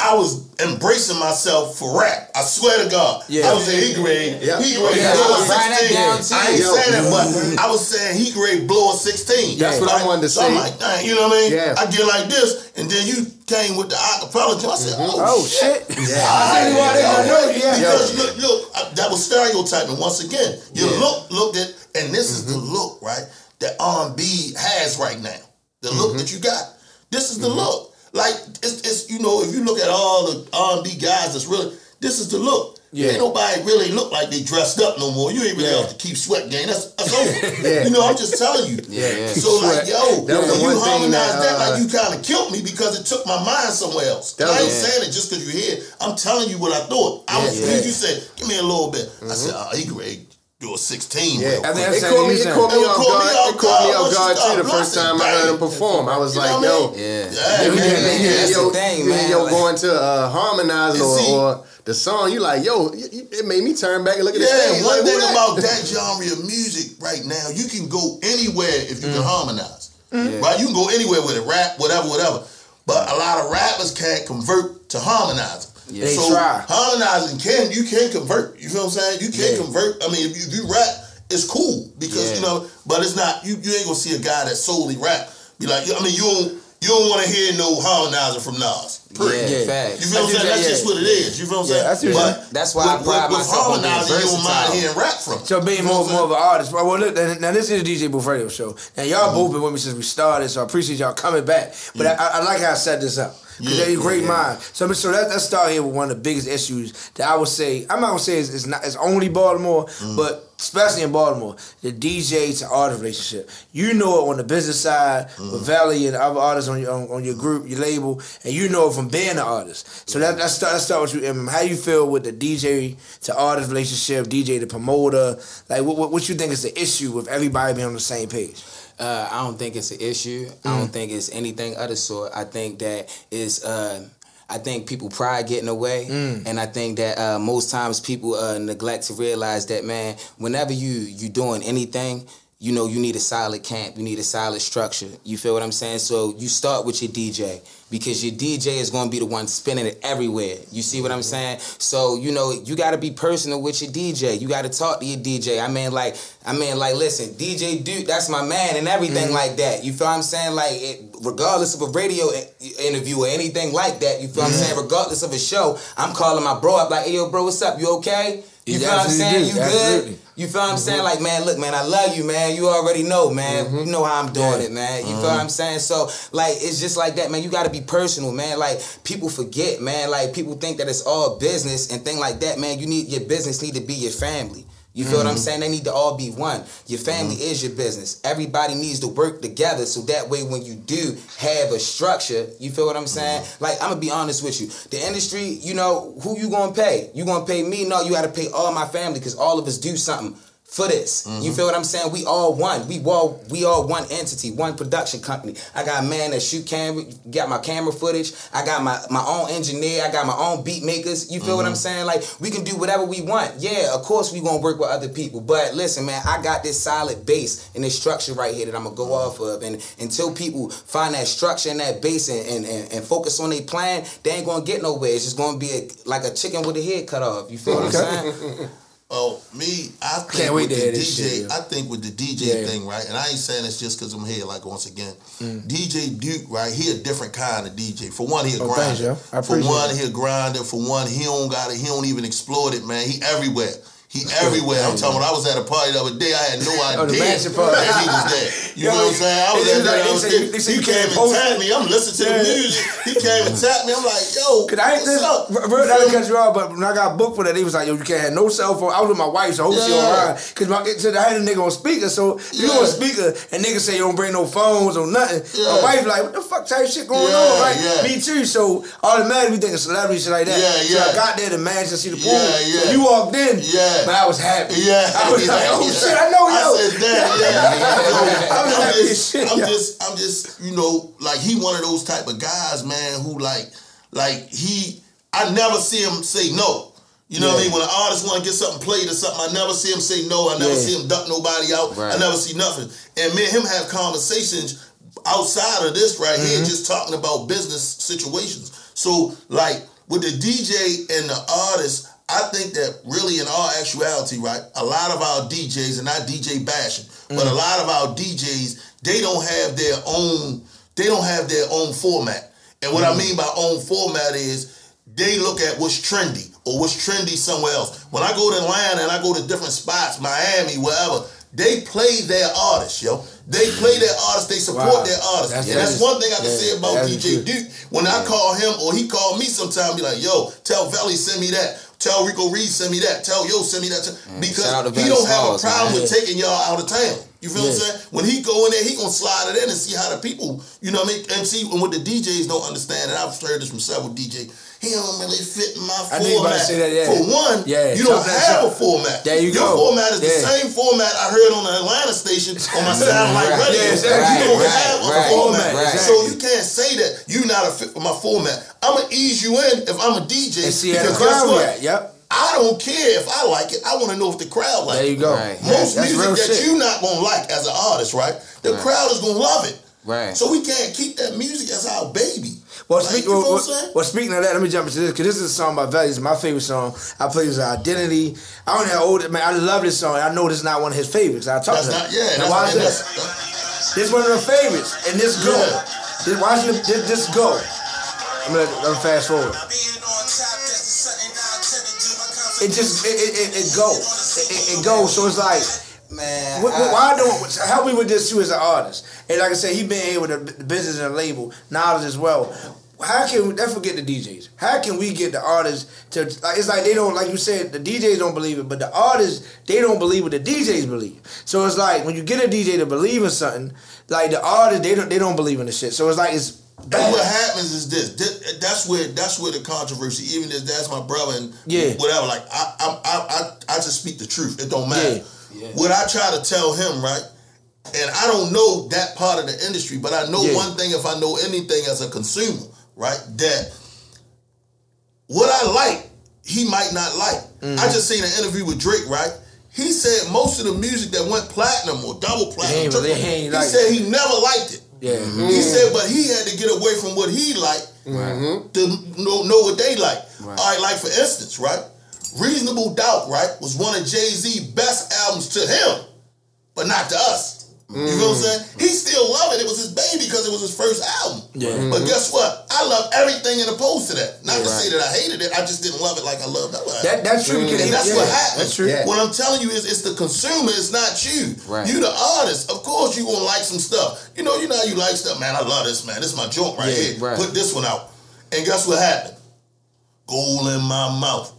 I was embracing myself for rap. I swear to God. Yeah. I was saying he grade. Yeah. He grade Yeah, blow I a was writing that 16. down. I ain't Yo. saying that, but I was saying he grade blow a 16. That's what I wanted to so I'm like, dang, you know what I mean? Yeah. I get like this, and then you came with the acapella. I said, mm-hmm. oh, Oh shit! I see why they don't know, yeah. Because look, look, uh, that was stereotyping once again. You Yeah. look, looked at, and this is the mm-hmm. look, right? That R&B has right now. The look mm-hmm. that you got. This is the look. Like it's, it's, you know, if you look at all the R&B guys, that's really this is the look. Yeah. Ain't nobody really look like they dressed up no more. You ain't really Yeah. have to keep sweat game. That's, that's over. Yeah. You know, I'm just telling you. Yeah, yeah. So like, yo, That was when you harmonize that, that, uh, like you kind of killed me because it took my mind somewhere else. That I ain't saying it just because you hear. it. I'm telling you what I thought. I was Yeah, you said, give me a little bit. I said, oh, he great. Do a 16. Yeah, real I think quick. that's it caught me. you It caught me It off me guard. off It caught me guard off guard too. The first time I heard him perform, I was like, yo. Yeah. Yeah, man, yeah, you yo, you hear yo going to harmonize or, the song. You like, yo, you- you- it made me turn back and look at the Yeah, stage. one like, who thing about that genre of music right now, you can go anywhere if you Mm. can harmonize. Yeah. Right? You can go anywhere with it, rap, whatever, whatever. But a lot of rappers can't convert to harmonizing. Yeah. They so try. harmonizing can you can convert. You feel what I'm saying? You can Yeah. convert. I mean, if you, if you rap, it's cool because Yeah. you know, but it's not. You you ain't gonna see a guy that solely rap. Be like, I mean, you don't you don't want to hear no harmonizer from Nas. Period. Yeah, Yeah. facts. You feel what I'm saying? That's just what it is. You feel what I'm saying? that's what- but That's why I with, pride with, with myself on being harmonizing, you don't mind versatile. hearing rap from. So being You know more what I'm more of an artist. Well, look, now now this is the DJ Booth Radio Show, and y'all mm-hmm. both been with me since we started, so I appreciate y'all coming back. But mm. I, I like how I set this up because Yeah, they're great yeah. minds. So, so let, let's start here with one of the biggest issues that I would say. I'm not gonna say it's, it's not it's only Baltimore, Mm. but especially in Baltimore, the DJ to artist relationship. You know it on the business side Mm. with Valley and other artists on your on, on your group, your label, and you know it from being an artist. So that, let's start. Let's start with you. Em. How you feel with the DJ to artist relationship, DJ to promoter? Like, what, what, what you think is the issue with everybody being on the same page? Uh, I don't think it's an issue. I Mm. don't think it's anything other sort. I think that is. Uh, I think people pride getting away, Mm. and I think that uh, most times people uh, neglect to realize that man, whenever you you doing anything, you know you need a solid camp, you need a solid structure. You feel what I'm saying? So you start with your DJ because your DJ is going to be the one spinning it everywhere. You see what I'm saying? So you know you got to be personal with your DJ. You got to talk to your DJ. I mean, like, I mean, like, listen, DJ Duke, that's my man, and everything Mm-hmm. like that. You feel what I'm saying? Like, it, regardless of a radio interview or anything like that, you feel what I'm Mm-hmm. saying? Regardless of a show, I'm calling my bro up like, hey, yo, bro, what's up? You okay? You Yeah, feel what I'm saying? do. You good? Mm-hmm. You feel what I'm saying? Like, man, look, man, I love you, man. You already know, man. You know how I'm doing it, man. You feel what I'm saying? So, like, it's just like that, man. You got to be personal, man. Like, people forget, man. Like, people think that it's all business and thing like that, man. You need your business need to be your family. You feel what I'm Mhm. saying? They need to all be one. Your family is your business. Everybody needs to work together so that way when you do have a structure, you feel what I'm saying? Like I'm gonna be honest with you. The industry, you know, who you gonna pay? You gonna pay me? No, you gotta pay all my family because all of us do something for this. You mm-hmm. feel what I'm saying? We all one. We all we all one entity, one production company. I got a man that shoot camera, got my camera footage. I got my my own engineer. I got my own beat makers. You feel what I'm mm-hmm. saying? Like we can do whatever we want. Yeah, of course we gonna work with other people. But listen, man, I got this solid base and this structure right here that I'm gonna go off of. And until people find that structure and that base and and, and, and focus on their plan, they ain't gonna get nowhere. It's just gonna be a, like a chicken with a head cut off. You feel what I'm saying? Oh, me, I think Can't with the DJ, shit, yo. I think with the DJ Yeah. thing, right? And I ain't saying it's just because I'm here, like once again. Mm. DJ Duke, right? He a different kind of DJ. For one, he a Oh, thanks, grinder. I For one, it. he a grinder. For one, he don't got it. He don't even explore it, man. He everywhere. He everywhere. I'm talking. About, I was at a party the other day. I had no Oh, the idea mansion party. that he was there. You Yo, know what I'm saying? I was at that. I was there. He you came and tapped me. I'm listening to the music. He came and tapped me. I'm like, yo, Cause I ain't what's this, up? real not to cut you off, but when I got booked for that, he was like, "Yo, you can't have no cell phone." I was with my wife, so I hope she Yeah. alright. Cause my, so I had a nigga on speaker, so you Yeah. on speaker, and niggas say you don't bring no phones or nothing. My Yeah. wife like, "What the fuck type shit going Yeah, on?" Right? yeah. Me too. So automatically we think of celebrity shit like that. Yeah, yeah. So yeah. I got there to manage to see the pool. Yeah, yeah. You walked in, Yeah. But I was happy. Yeah. I was like, "Oh Yeah. shit, I know yo." I said that, yeah. I'm, happy just, shit, I'm yo. just, I'm just, you know, like he one of those type of guys, man, who like, like he, I never see him say no. You know what I mean? When an artist want to get something played or something, I never see him say no. I never Yeah. see him duck nobody out. I never see nothing. And me and him have conversations outside of this right here, Mm-hmm. just talking about business situations. So, like with the DJ and the artist, I think that really, in all actuality, right, a lot of our DJs, and not DJ bashing, but a mm. lot of our DJs, they don't have their own, they don't have their own format. And what I mm. mean by own format is they look at what's trendy or what's trendy somewhere else. When I go to Atlanta and I go to different spots, Miami, wherever, they play their artists, yo. They play their artists, they support Wow. their artists. That's- and that that's is- one thing I can yeah, say about DJ true. Duke. When I call him or he call me sometime, be like, yo, tell Valley send me that. Tell Rico Reed send me that. Tell Yo send me that. Mm, because shout out he don't have a problem man. with taking y'all out of town. You feel what I'm saying? When he go in there, he gonna slide it in and see how the people, you know what I mean? And see, and what the DJs don't understand, and I've heard this from several DJs, he don't really fit in my I knew you about to format. say that, yeah. For one, Yeah, you don't have a format. There you Your go. format is the same format I heard on the Atlanta station on my satellite Right. radio. Yeah, exactly. You don't Right, have a format. right. So you can't say that you're not a fit for my format. I'm gonna ease you in if I'm a DJ. And see because guess what? Yep. I don't care if I like it. I want to know if the crowd like There you go. Right. Most That's real music that shit. you not gonna like as an artist, right? The Right. crowd is gonna love it. Right. So we can't keep that music as our baby. Well, Like, speak, you know well, what well, well, speaking of that, let me jump into this because this is a song by Valley. It's my favorite song. I play his Identity. I don't know how old it, man. I love this song. I know this is not one of his favorites. I talked That's to him. not, yeah. Now, That's, why is and this? that's, This one of the favorites, and this go. Yeah. This, watch this, this, this go. I'm gonna, let me fast forward. It just it it, it, it go. It, it, it goes. So it's like. Man, Wh- wh- I- Why don't help me with this too as an artist? And like I said, he been here with the business and the label knowledge as well. how can let's forget the DJs? How can we get the artists to like? It's like they don't like you said. The DJs don't believe it, but the artists they don't believe what the DJs believe. So it's like when you get a DJ to believe in something, like the artists they don't they don't believe in the shit. So it's like it's And what happens is this. Thi- That's where that's where the controversy. Even if that's my brother and Yeah. whatever. Like I I I I, I just speak the truth. It don't matter. What I try to tell him, right? And I don't know that part of the industry, but I know Yeah. one thing. If I know anything as a consumer, right? That what I like, he might not like. Mm-hmm. I just seen an interview with Drake, right? He said most of the music that went platinum or double platinum, ain't- triple- he he like said it. he never liked it. Yeah. Mm-hmm. He said, but he had to get away from what he liked mm-hmm. to know, know what they like. All right, like for instance, right? Reasonable Doubt, right, was one of Jay Z's best albums to him, but not to us. You know what I'm mm. saying? He still loved it. It was his baby because it was his first album. Yeah. Mm-hmm. But guess what? I love everything in opposed to that. Not to Yeah, say that I hated it. I just didn't love it like I loved that one. That- that's true, because mm. And that's yeah, what happens. that's true. Yeah. What I'm telling you is, it's the consumer. It's not you. Right. You the artist. Of course, you gonna like some stuff. You know, you know how you like stuff, man. I love this, man. This is my joint right Yeah, here. right. Put this one out. And guess what happened? Gold in my mouth.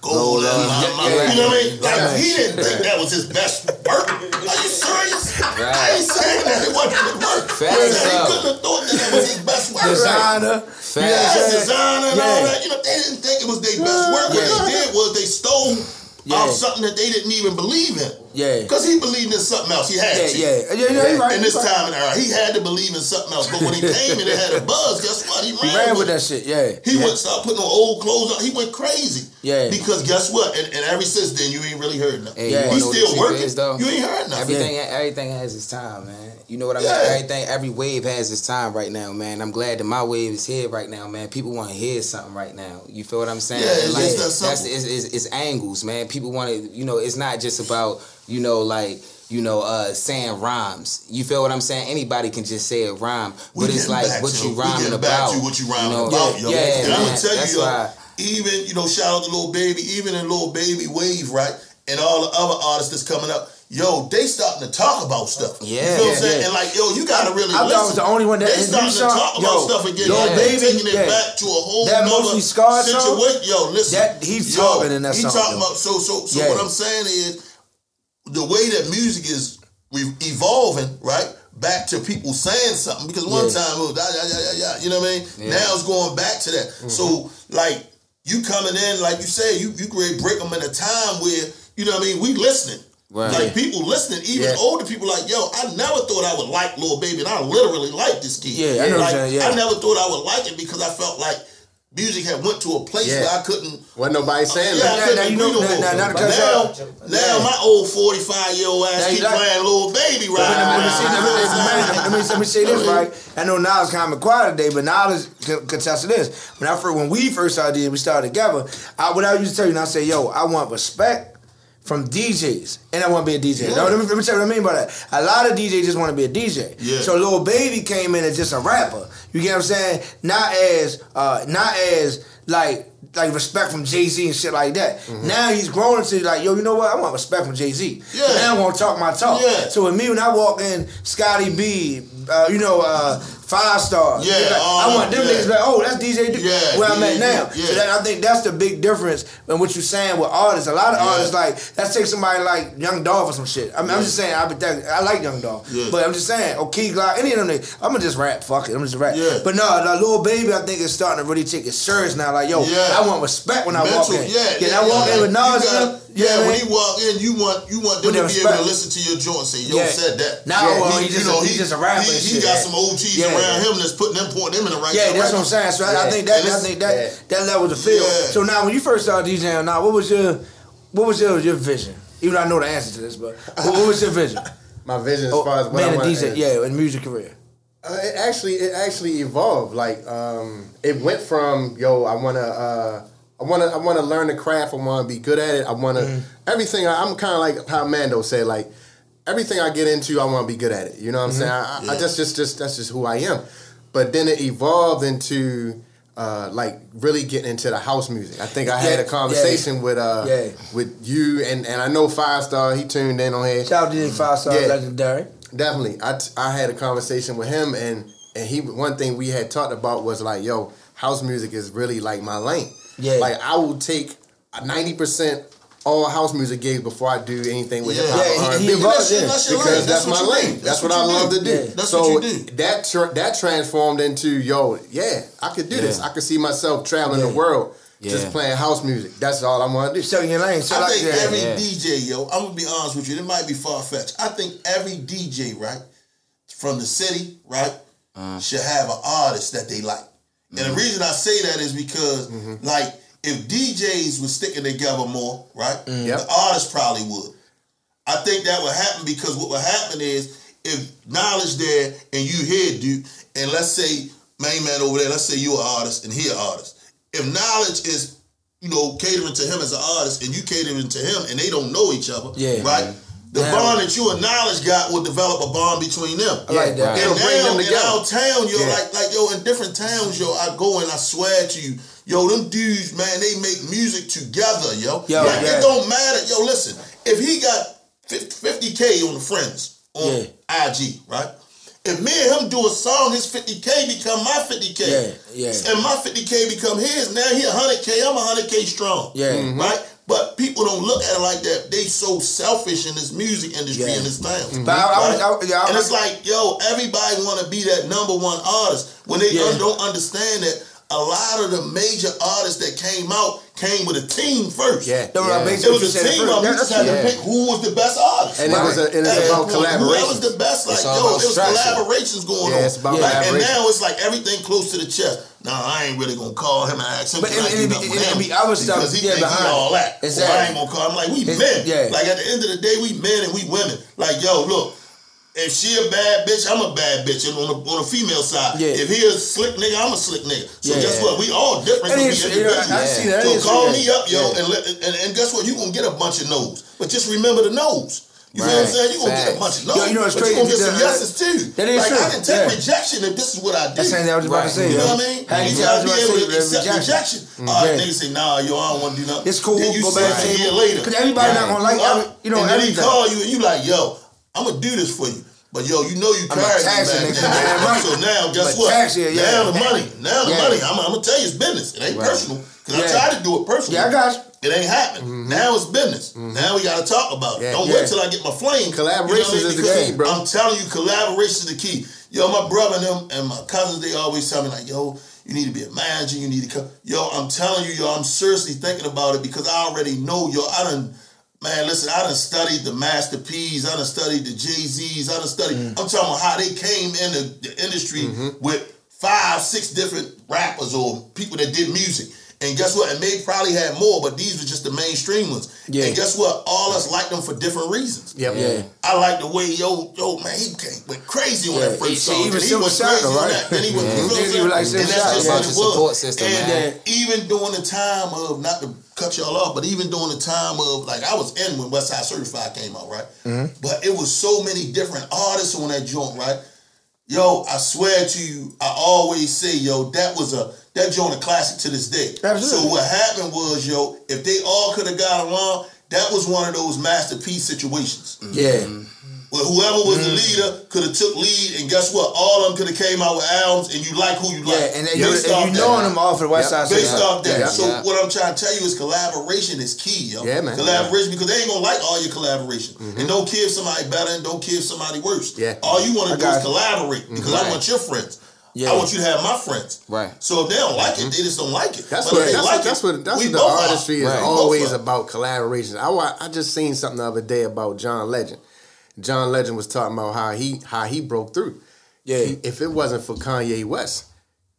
Gold, in my Yeah, mouth. yeah, you know what I mean? Like he didn't think that was his best work. Are you serious? I ain't saying that it wasn't good work. Facts He couldn't have thought that it was his best work. Designer. Yeah, Yeah. designer and all that. You know, they didn't think it was their best work. What Yeah. they did was they stole Yeah. off something that they didn't even believe in. Yeah. Because he believed in something else. He had Yeah, to. yeah. Yeah, yeah, right, In this right. time and era, he had to believe in something else. But when he came and it had a buzz, guess what? He ran, He ran with it. that shit. Yeah. He yeah. went start putting on old clothes on. He went crazy. Yeah. Because guess what? And, and ever since then, you ain't really heard nothing. Yeah. He's wanna know what the still working. is, though? You ain't heard nothing. Everything, everything has its time, man. You know what I mean? Yeah. Everything, every wave has its time right now, man. I'm glad that my wave is here right now, man. People want to hear something right now. You feel what I'm saying? Yeah, it's like, that that's it's, it's, it's angles, man. People want to, you know, it's not just about, you know, like. You know, uh, saying rhymes. You feel what I'm saying? Anybody can just say a rhyme, We but it's like what to- you rhyming about. to what you rhyming know? about, yo. Yeah, and I'm gonna tell you, yo, why. even you know, shout out to Lil Baby, even in Lil Baby Wave, right, and all the other artists that's coming up. Yo, they starting to talk about stuff. Yeah. you feel what I'm saying? yeah. And like, yo, you gotta really I listen. thought I was the only one that they in starting to Nissan- talk about stuff again. Lil Yeah. Baby, taking it yeah. back to a whole That nother mostly scarred song? situation. Yo, listen, That- he's yo, talking in that he song, talking yo. about so so so. Yeah. What I'm saying is, the way that music is re- evolving, right? Back to people saying something because one Yeah. time it was da, da, da, you know what I mean. Yeah. Now it's going back to that. Mm-hmm. So like you coming in, like you said, you you great break them in a time where you know what I mean. We listening. Right. Like people listening, even Yeah. older people, like yo, I never thought I would like Lil Baby, and I literally like this kid. Yeah, I know like, yeah. I never thought I would like it because I felt like music had went to a place Yeah. where I couldn't. Wasn't nobody saying Yeah, I that. couldn't now agree now- now- now now, uh, now my old forty five year old ass keep like- playing Lil Baby right Let me, let me, now. let, me, say this right. I know Niles kind of quiet today, but Niles could contest to this. When I first, when we first started, we started together. I, what I used to tell you, and I say, yo, I want respect from DJs, and I want to be a DJ. Yeah. No, let me, let me tell you what I mean by that. A lot of DJs just want to be a DJ. Yeah. So Lil Baby came in as just a rapper. You get what I'm saying? Not as, uh, not as like. Like respect from Jay Z and shit like that. Now he's grown into like, yo, you know what? I want respect from Jay Z. Yeah. Now I'm gonna talk my talk. Yeah. So with me, when I walk in, Scottie B, uh, you know, uh, Five Star. Yeah, like, all I want them that, niggas like, oh, that's DJ. Du- Yeah, where I'm at now. yeah. So that, I think that's the big difference in what you're saying with artists. A lot of Yeah. artists like let's take somebody like Young Dolph or some shit. I mean, I'm just saying, I, I like Young Dolph, Yeah. but I'm just saying, okay, Glock, any of them, niggas, I'm gonna just rap. Fuck it, I'm just rap. Yeah. But no, the little baby, I think is starting to really take it serious now. Like, yo, Yeah. I want respect when I walk in. yeah, yeah, I walk in with You Nas. got- them, yeah, you know what I when he walk in, you want you want them With to be able to listen to your joint and say, "Yo, Yeah. said that." Now, yeah, well, he just a- he just a rapper He, he shit, got yeah. some OGs Yeah. around him that's putting them pointing them in the right. Yeah, that's what I'm saying. So I, I think that I think that that level to feel. So now, when you first started DJing, now what was your what was your your vision? Even though I know the answer to this, but what, what was your vision? My vision as Oh, far as what man, I a want. DJ, yeah, in music career. Uh, it actually it actually evolved. Like um, it went from yo, I wanna uh, I wanna I wanna learn the craft. I wanna be good at it. I wanna Mm-hmm. everything. I, I'm kind of like how Mando said. Like everything I get into, I wanna be good at it. You know what I'm Mm-hmm. saying? I, I, I just just just that's just who I am. But then it evolved into. Uh, like really getting into the house music. I think I had Yeah, a conversation with uh Yeah. with you and and I know Five Star. He tuned in on here. Shout out to Five Star Yeah. Legendary. Definitely. I, t- I had a conversation with him and and he one thing we had talked about was like, yo, house music is really like my lane. Yeah. Like I will take ninety percent all house music gigs before I do anything with Yeah. hip hop Yeah, or he- R&B. he involved, yeah. That's your because that's, That's my lane. That's, That's what, what I love do. to do. Yeah. That's so what you do. that tr- that transformed into yo, yeah, I could do this. I could see myself traveling the world just playing house music. That's all I want to do. So your lane. I think every DJ, yo, I'm gonna be honest with you. It might be far fetched. I think every DJ, right, from the city, right, Uh-huh. should have an artist that they like. And Mm-hmm. the reason I say that is because, like, if DJs were sticking together more, right, Mm. Yep. the artists probably would. I think that would happen because what would happen is if knowledge there and you here, dude, and let's say main man over there, let's say you're an artist and he an artist. If knowledge is, you know, catering to him as an artist and you catering to him and they don't know each other, Yeah. right? The Yeah. bond that you and knowledge got will develop a bond between them. Like that. And It'll bring now them in our town, yo, Yeah. like like yo, in different towns, yo, I go and I swear to you, yo, them dudes, man, they make music together, yo. Yo, like yeah. it don't matter, yo. Listen, if he got 50 k on the friends on IG, right? If me and him do a song, his 50k become my 50k. Yeah, yeah. And my 50k become his. Now he 100k, I'm 100k strong. Yeah. Mhm. Right? But people don't look at it like that. They so selfish in this music industry Yeah. in this town. But I- I Right? I- yeah, I and it's like, yo, everybody want to be that number one artist when they Yeah. un- don't understand that a lot of the major artists that came out came with a team first. Yeah. No, Yeah. It was a team first. up. You That- just had yeah. to pick who was the best artist. And it was a- and it's And about who- Whoever collaboration. was the best, like, yo, it was structure. collaborations going Yeah, on. it's about Like, and now it's like everything close to the chest. Nah, I ain't really gonna call him and ask him. But can it- I do it- nothing it- it be other stuff, because he yeah, think he behind all that. Exactly. Well, I ain't gonna call him like we It's- men. yeah. Like at the end of the day, we men and we women. Like yo, look. If she a bad bitch, I'm a bad bitch. And on the on the female side, Yeah. if he a slick nigga, I'm a slick nigga. So Yeah. guess what? We all different. That but is- we yeah, individuals. I see that. That So is call true. me up, yo, Yeah. and, let, and and guess what? You gonna get a bunch of no's, but just remember the no's. You know what I'm saying? You gonna get a bunch of no's, Yo, you know what's but crazy? you gonna get some yeses too. that is like true. I can take Yeah. rejection if this is what I do. That's the thing I was about to say, You yo. know what I mean? How you you tell gotta be able to to accept rejection. rejection. Mm, All right, yeah. niggas say, nah, yo, I don't want to do nothing. It's cool, Then you go say back a to year it. later. 'Cause everybody not gonna like You up, every- you know, and then he everything. call you and you like, yo, I'm gonna do this for you. But yo, you know you carried me back nigga, then. right. So now, guess what? taxi, yeah. Now the money. Now the Yeah. money. I'm, I'm gonna tell you it's business. It ain't Right. personal. Because Yeah. I tried to do it personally. Yeah, I got you. It ain't happening. Mm-hmm. Now it's business. Mm-hmm. Now we gotta talk about it. Don't wait till I get my flame. Collaborations You know I mean? is the key, bro. I'm telling you, collaboration is the key. Yo, my brother and them and my cousins, they always tell me like, yo, you need to be a manager. You need to come. Yo, I'm telling you, yo, I'm seriously thinking about it because I already know, yo, I done. Man, listen, I done studied the Master P's, I done studied the Jay Z's, I done studied. Mm. I'm talking about how they came into the industry mm-hmm. with five, six different rappers or people that did music. And guess what? And they probably had more, but these were just the mainstream ones. Yeah. And guess what? All us liked them for different reasons. Yep. Yeah. I like the way yo, yo, man, he came, went crazy on Yeah, that first he- song. he was Then Silver crazy on right? that. Then he was, Yeah. you know what I'm He saying? was like and that's just About what it was. support system, and man. even during the time of not to cut y'all off, but even during the time of like I was in when West Side Certified came out, right? Mm-hmm. But it was so many different artists on that joint, right? Yo, I swear to you, I always say, yo, that was a that joint a classic to this day. Absolutely. So what happened was, yo, if they all could have got along, that was one of those masterpiece situations. Yeah. Where whoever was the Mm. leader could have took lead, and guess what? All of them could have came out with albums, and you like who you like. Yeah, and then Based you, off and you knowing them off of the West Side Based Side. off that. Yeah. So yeah. what I'm trying to tell you is collaboration is key, yo. Yeah, man. Collaboration because they ain't gonna like all your collaboration. And don't care if somebody better and don't care if somebody worse. Yeah. All you want to do got is you. collaborate because I want your friends. Yeah. I want you to have my friends. Right. So if they don't like it, they just don't like it. That's But what they that's, like what that's it, what that's what the both are. artistry is Right. always about collaboration. I I just seen something the other day about John Legend. John Legend was talking about how he how he broke through. Yeah. He- if it wasn't for Kanye West,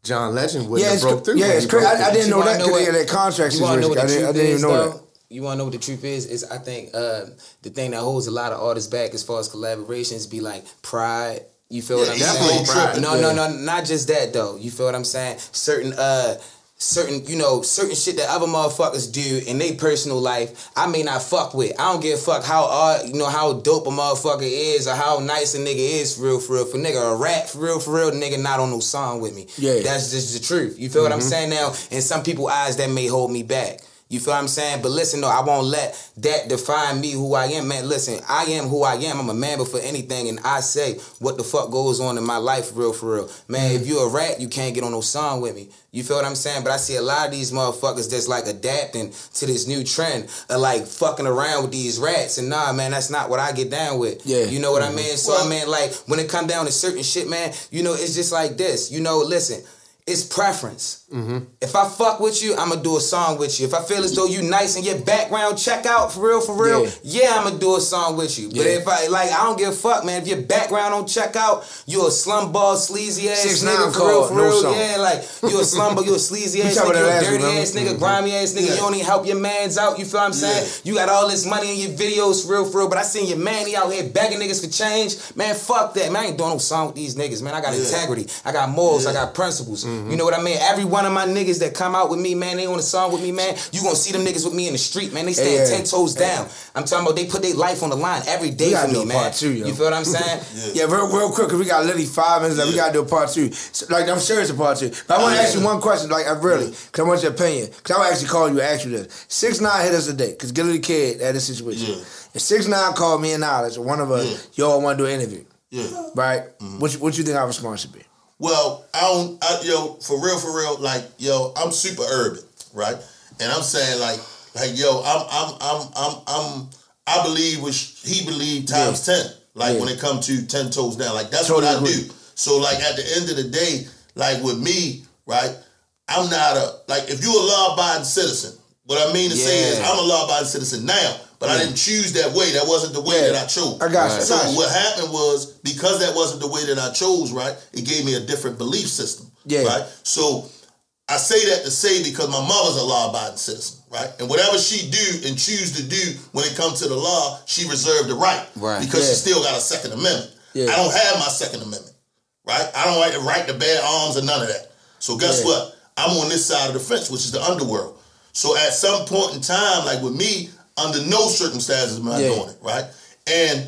John Legend wouldn't Yeah, have it's, broke through. yeah, it's crazy. I, I didn't know You wanna that know because what- that contract You want to know situation. what I the didn't, I truth didn't is, even know though? that. You want to know what the truth is? Is I think uh, the thing that holds a lot of artists back as far as collaborations be like pride. You feel what I'm saying? pride. No, no, no, not just that though. You feel what I'm saying? Certain uh certain, you know, certain shit that other motherfuckers do in their personal life, I may not fuck with. I don't give a fuck how uh, you know how dope a motherfucker is or how nice a nigga is for real, for real. For nigga a rap for real, for real, nigga not on no song with me. Yeah. That's just the truth. You feel what I'm Mhm. saying now? In some people eyes that may hold me back. You feel what I'm saying? But listen, though, I won't let that define me who I am, man. Listen, I am who I am. I'm a man before anything, and I say what the fuck goes on in my life, real, for real. Man, if you a rat, you can't get on no song with me. You feel what I'm saying? But I see a lot of these motherfuckers that's like adapting to this new trend of like fucking around with these rats. And nah, man, that's not what I get down with. Yeah. You know what Mhm. I mean? So I mean, like when it come down to certain shit, man, you know, it's just like this. You know, listen, it's preference. Mm-hmm. If I fuck with you, I'ma do a song with you. If I feel as though you nice and your background check out for real, for real, yeah, I'ma do a song with you. But Yeah. if I like, I don't give a fuck, man. If your background don't check out, you a slumball, sleazy ass 6ix9ine nigga for real, for no real. song. Yeah, like you a slumber, you a sleazy ass nigga, you a that dirty ass nigga, Mhm. grimy ass nigga. You don't even help your mans out. You feel what I'm saying? You got all this money in your videos for real, for real. But I seen your man he out here begging niggas for change. Man, fuck that. Man, I ain't doing no song with these niggas. Man, I got Yeah. integrity. I got morals. I got principles. You know what I mean? Every one of my niggas that come out with me, man, they on a song with me, man. You gonna see them niggas with me in the street, man. They stand Yeah. ten toes down. I'm talking about they put their life on the line every day We day for do me, a man. part two, yo. You feel what I'm saying? Yeah, real, real quick, because we got literally five minutes left. We got to do a part two. So, like, I'm serious about part two. But I want to Oh, ask you one question, like, I really, because I want your opinion. Because I would actually call you and ask you this. 6 9 hit us day, because Gillie Da Kid had a situation. Yeah. If 6 9 called me and Knowledge, or one of us, Yeah. yo, I want to do an interview, Yeah. right? Mm-hmm. What, you- what you think our response should be? Well, I don't, I, yo, for real, for real, like, yo, I'm super urban, right? And I'm saying, like, like, yo, I'm, I'm, I'm, I'm, I'm, I believe what he believed times ten. Like Yeah. when it comes to ten toes down, like that's Totally what I agree. do. So, like at the end of the day, like with me, right? I'm not a like if you're a law-abiding citizen. What I mean to say is, I'm a law-abiding citizen now, but I didn't choose that way. That wasn't the way Yeah. that I chose. I got you, So got you. what happened was because that wasn't the way that I chose, right? It gave me a different belief system. Yeah. Right. So I say that to say because my mother's a law-abiding citizen, right? And whatever she do and choose to do when it comes to the law, she reserved the right. Right. Because Yeah. she still got a Second Amendment. Yeah. I don't have my Second Amendment. Right? I don't like to right to bear arms or none of that. So guess Yeah. what? I'm on this side of the fence, which is the underworld. So at some point in time, like with me, under no circumstances am I Yeah. doing it, right? And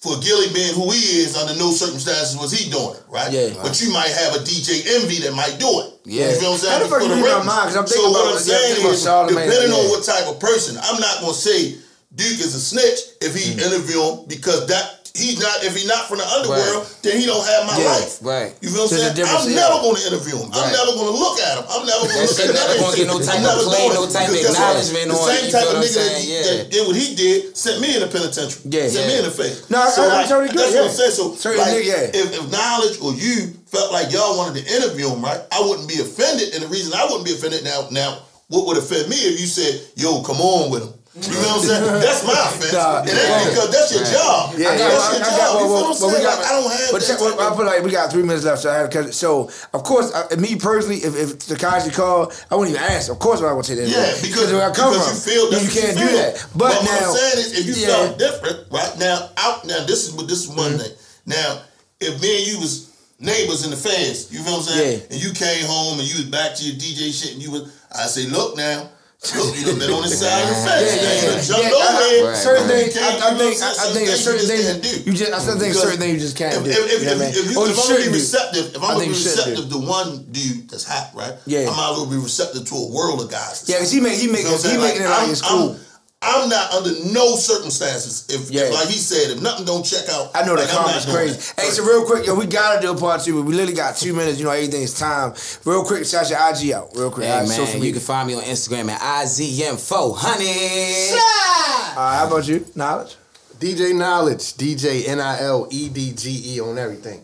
for Gillie being who he is, under no circumstances was he doing it, right? Yeah. But you might have a DJ Envy that might do it. Yeah. You feel what I'm saying? How the fuck For you read my records. mind? 'Cause I'm so about- what I'm saying is, Charlamagne, depending on what type of person, I'm not gonna say Duke is a snitch if he Mm. interview him because that he's not. If he's not from the underworld, then he don't have my Yeah. life. Right. You feel what I'm saying? I'm yeah. never going to interview him. I'm never going to look at him. I'm never gonna look at never gonna get no type of play, no type of acknowledgement The on it, same type of nigga that. Yeah. that did what he did sent me in the penitentiary. Yeah. Sent me in the face. No, I- so I- I like, totally agree, That's what I'm saying. So like, if, if knowledge or you felt like y'all wanted to interview him, right? I wouldn't be offended. And the reason I wouldn't be offended now, now, what would offend me if you said, "Yo, come on with him." You know what I'm saying? That's my offense. Nah, it ain't yeah. because that's your job. Yeah, that's your I, I job. got, you well, feel well, what I'm saying? we got, Like, I don't have but that check, well, I feel like we got three minutes left. So, I have, so of course, I, me personally, if, if Tekashi called, I wouldn't even ask. Of course, I would take that. Yeah, because, where I come because from, you feel that's you can't feel. do that. But, what now, I'm saying is, if you yeah. felt different, right now, out now, this is what this is one Mm-hmm. thing. Now, if me and you was neighbors in the feds, you feel what I'm saying? Yeah. And you came home and you was back to your DJ shit, and you was, I say, look now. You done been on this side of the fence. Yeah, yeah, yeah. jumped Yeah, over I- there. Right, certain right. things, I, I think, I, I think certain things can't do. you just, I still think Because certain things you just can't if, do. If, if, you know what I mean? if, if, you, if I'm gonna be receptive, if I'm gonna be you receptive to one dude that's hot, right? Yeah. I might as well be receptive to a world of guys. Yeah, 'cause he make he make You he making it Like, I'm- it's cool. I'm, I'm not under no circumstances. If, Yeah. like he said, if nothing don't check out, I know like, the I'm comments crazy. Hey, so real quick, yo, we gotta do a part two, but we literally got two minutes. You know, everything's time. Real quick, shout your IG out. Real quick, Hey man, social you media. can find me on Instagram at IZM400. All right, how about you? Knowledge. DJ Knowledge, DJ N I L E D G E on everything.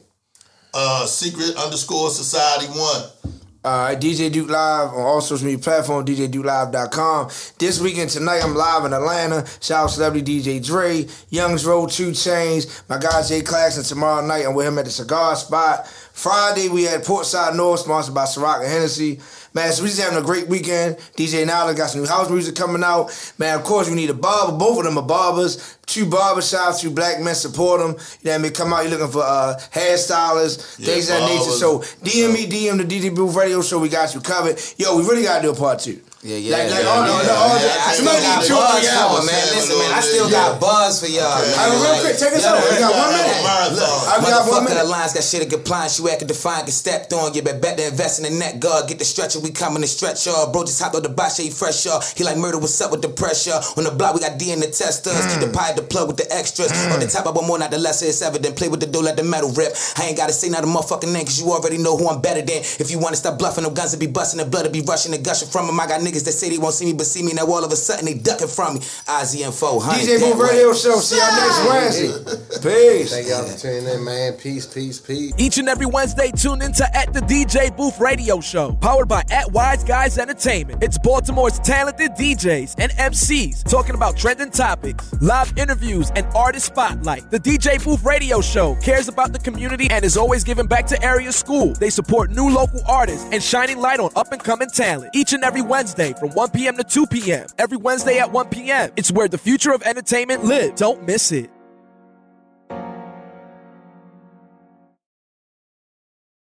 Uh, secret underscore society one. Uh, right, DJ Duke Live on all social media platforms, DJDukeLive.com. This weekend tonight, I'm live in Atlanta. Shout out to celebrity DJ Dre, Young's Road, Two Chainz, my guy Jay Claxton. Tomorrow night, I'm with him at the Cigar Spot. Friday, we had Portside North, sponsored by Ciroc and Hennessy. Man, so we just having a great weekend. DJ Knowledge got some new house music coming out. Man, of course, we need a barber. Both of them are barbers. Two barber shops, two black men support them. You know what I mean? Come out, you're looking for uh, hairstylists, Yeah, things of that nature. So DM me, DM the DJ Booth Radio Show. We got you covered. Yo, we really got to do a part two. Yeah, yeah. Like, like, yeah, oh, all the- yeah, all the- oh, yeah. I still Somebody got chew buzz me for out. it, man. Listen, man, I still Yeah. got buzz for y'all. Okay. All right, real quick, take us yeah, out. We got yeah, one yeah. minute. Marathon. I got one minute. Alliance got shit to compliance. You acting defiant, get stepped on. You better better invest in the net guard. Get the stretcher, we coming to stretch y'all. Bro, just hopped on the box, he fresh y'all. He like murder, what's up with the pressure? On the block, we got D in the testers. Keep the mm. pie the plug with the extras. Mm. On the top, I want more, not the lesser, it's evident. Play with the dough, let the metal rip. I ain't gotta say not a motherfucking name, cause you already know who I'm better than. If you wanna stop bluffing, them guns will be busting, the blood will be rushing and gushing from them. I got niggas that say they won't see me, but see me now all of a sudden they ducking from me. Ozzy and 400. DJ Booth Radio Show. See y'all next Wednesday. Peace. Thank y'all for tuning in, man. Peace, peace, peace. Each and every Wednesday, tune into At the DJ Booth Radio Show, powered by At Wise Guys Entertainment. It's Baltimore's talented DJs and MCs talking about trending topics, live interviews, and artist spotlight. The DJ Booth Radio Show cares about the community and is always giving back to area school. They support new local artists and shining light on up and coming talent. Each and every Wednesday from 1 p.m. to 2 p.m. Every Wednesday at 1 p.m. It's where the future of entertainment lives. Don't miss it.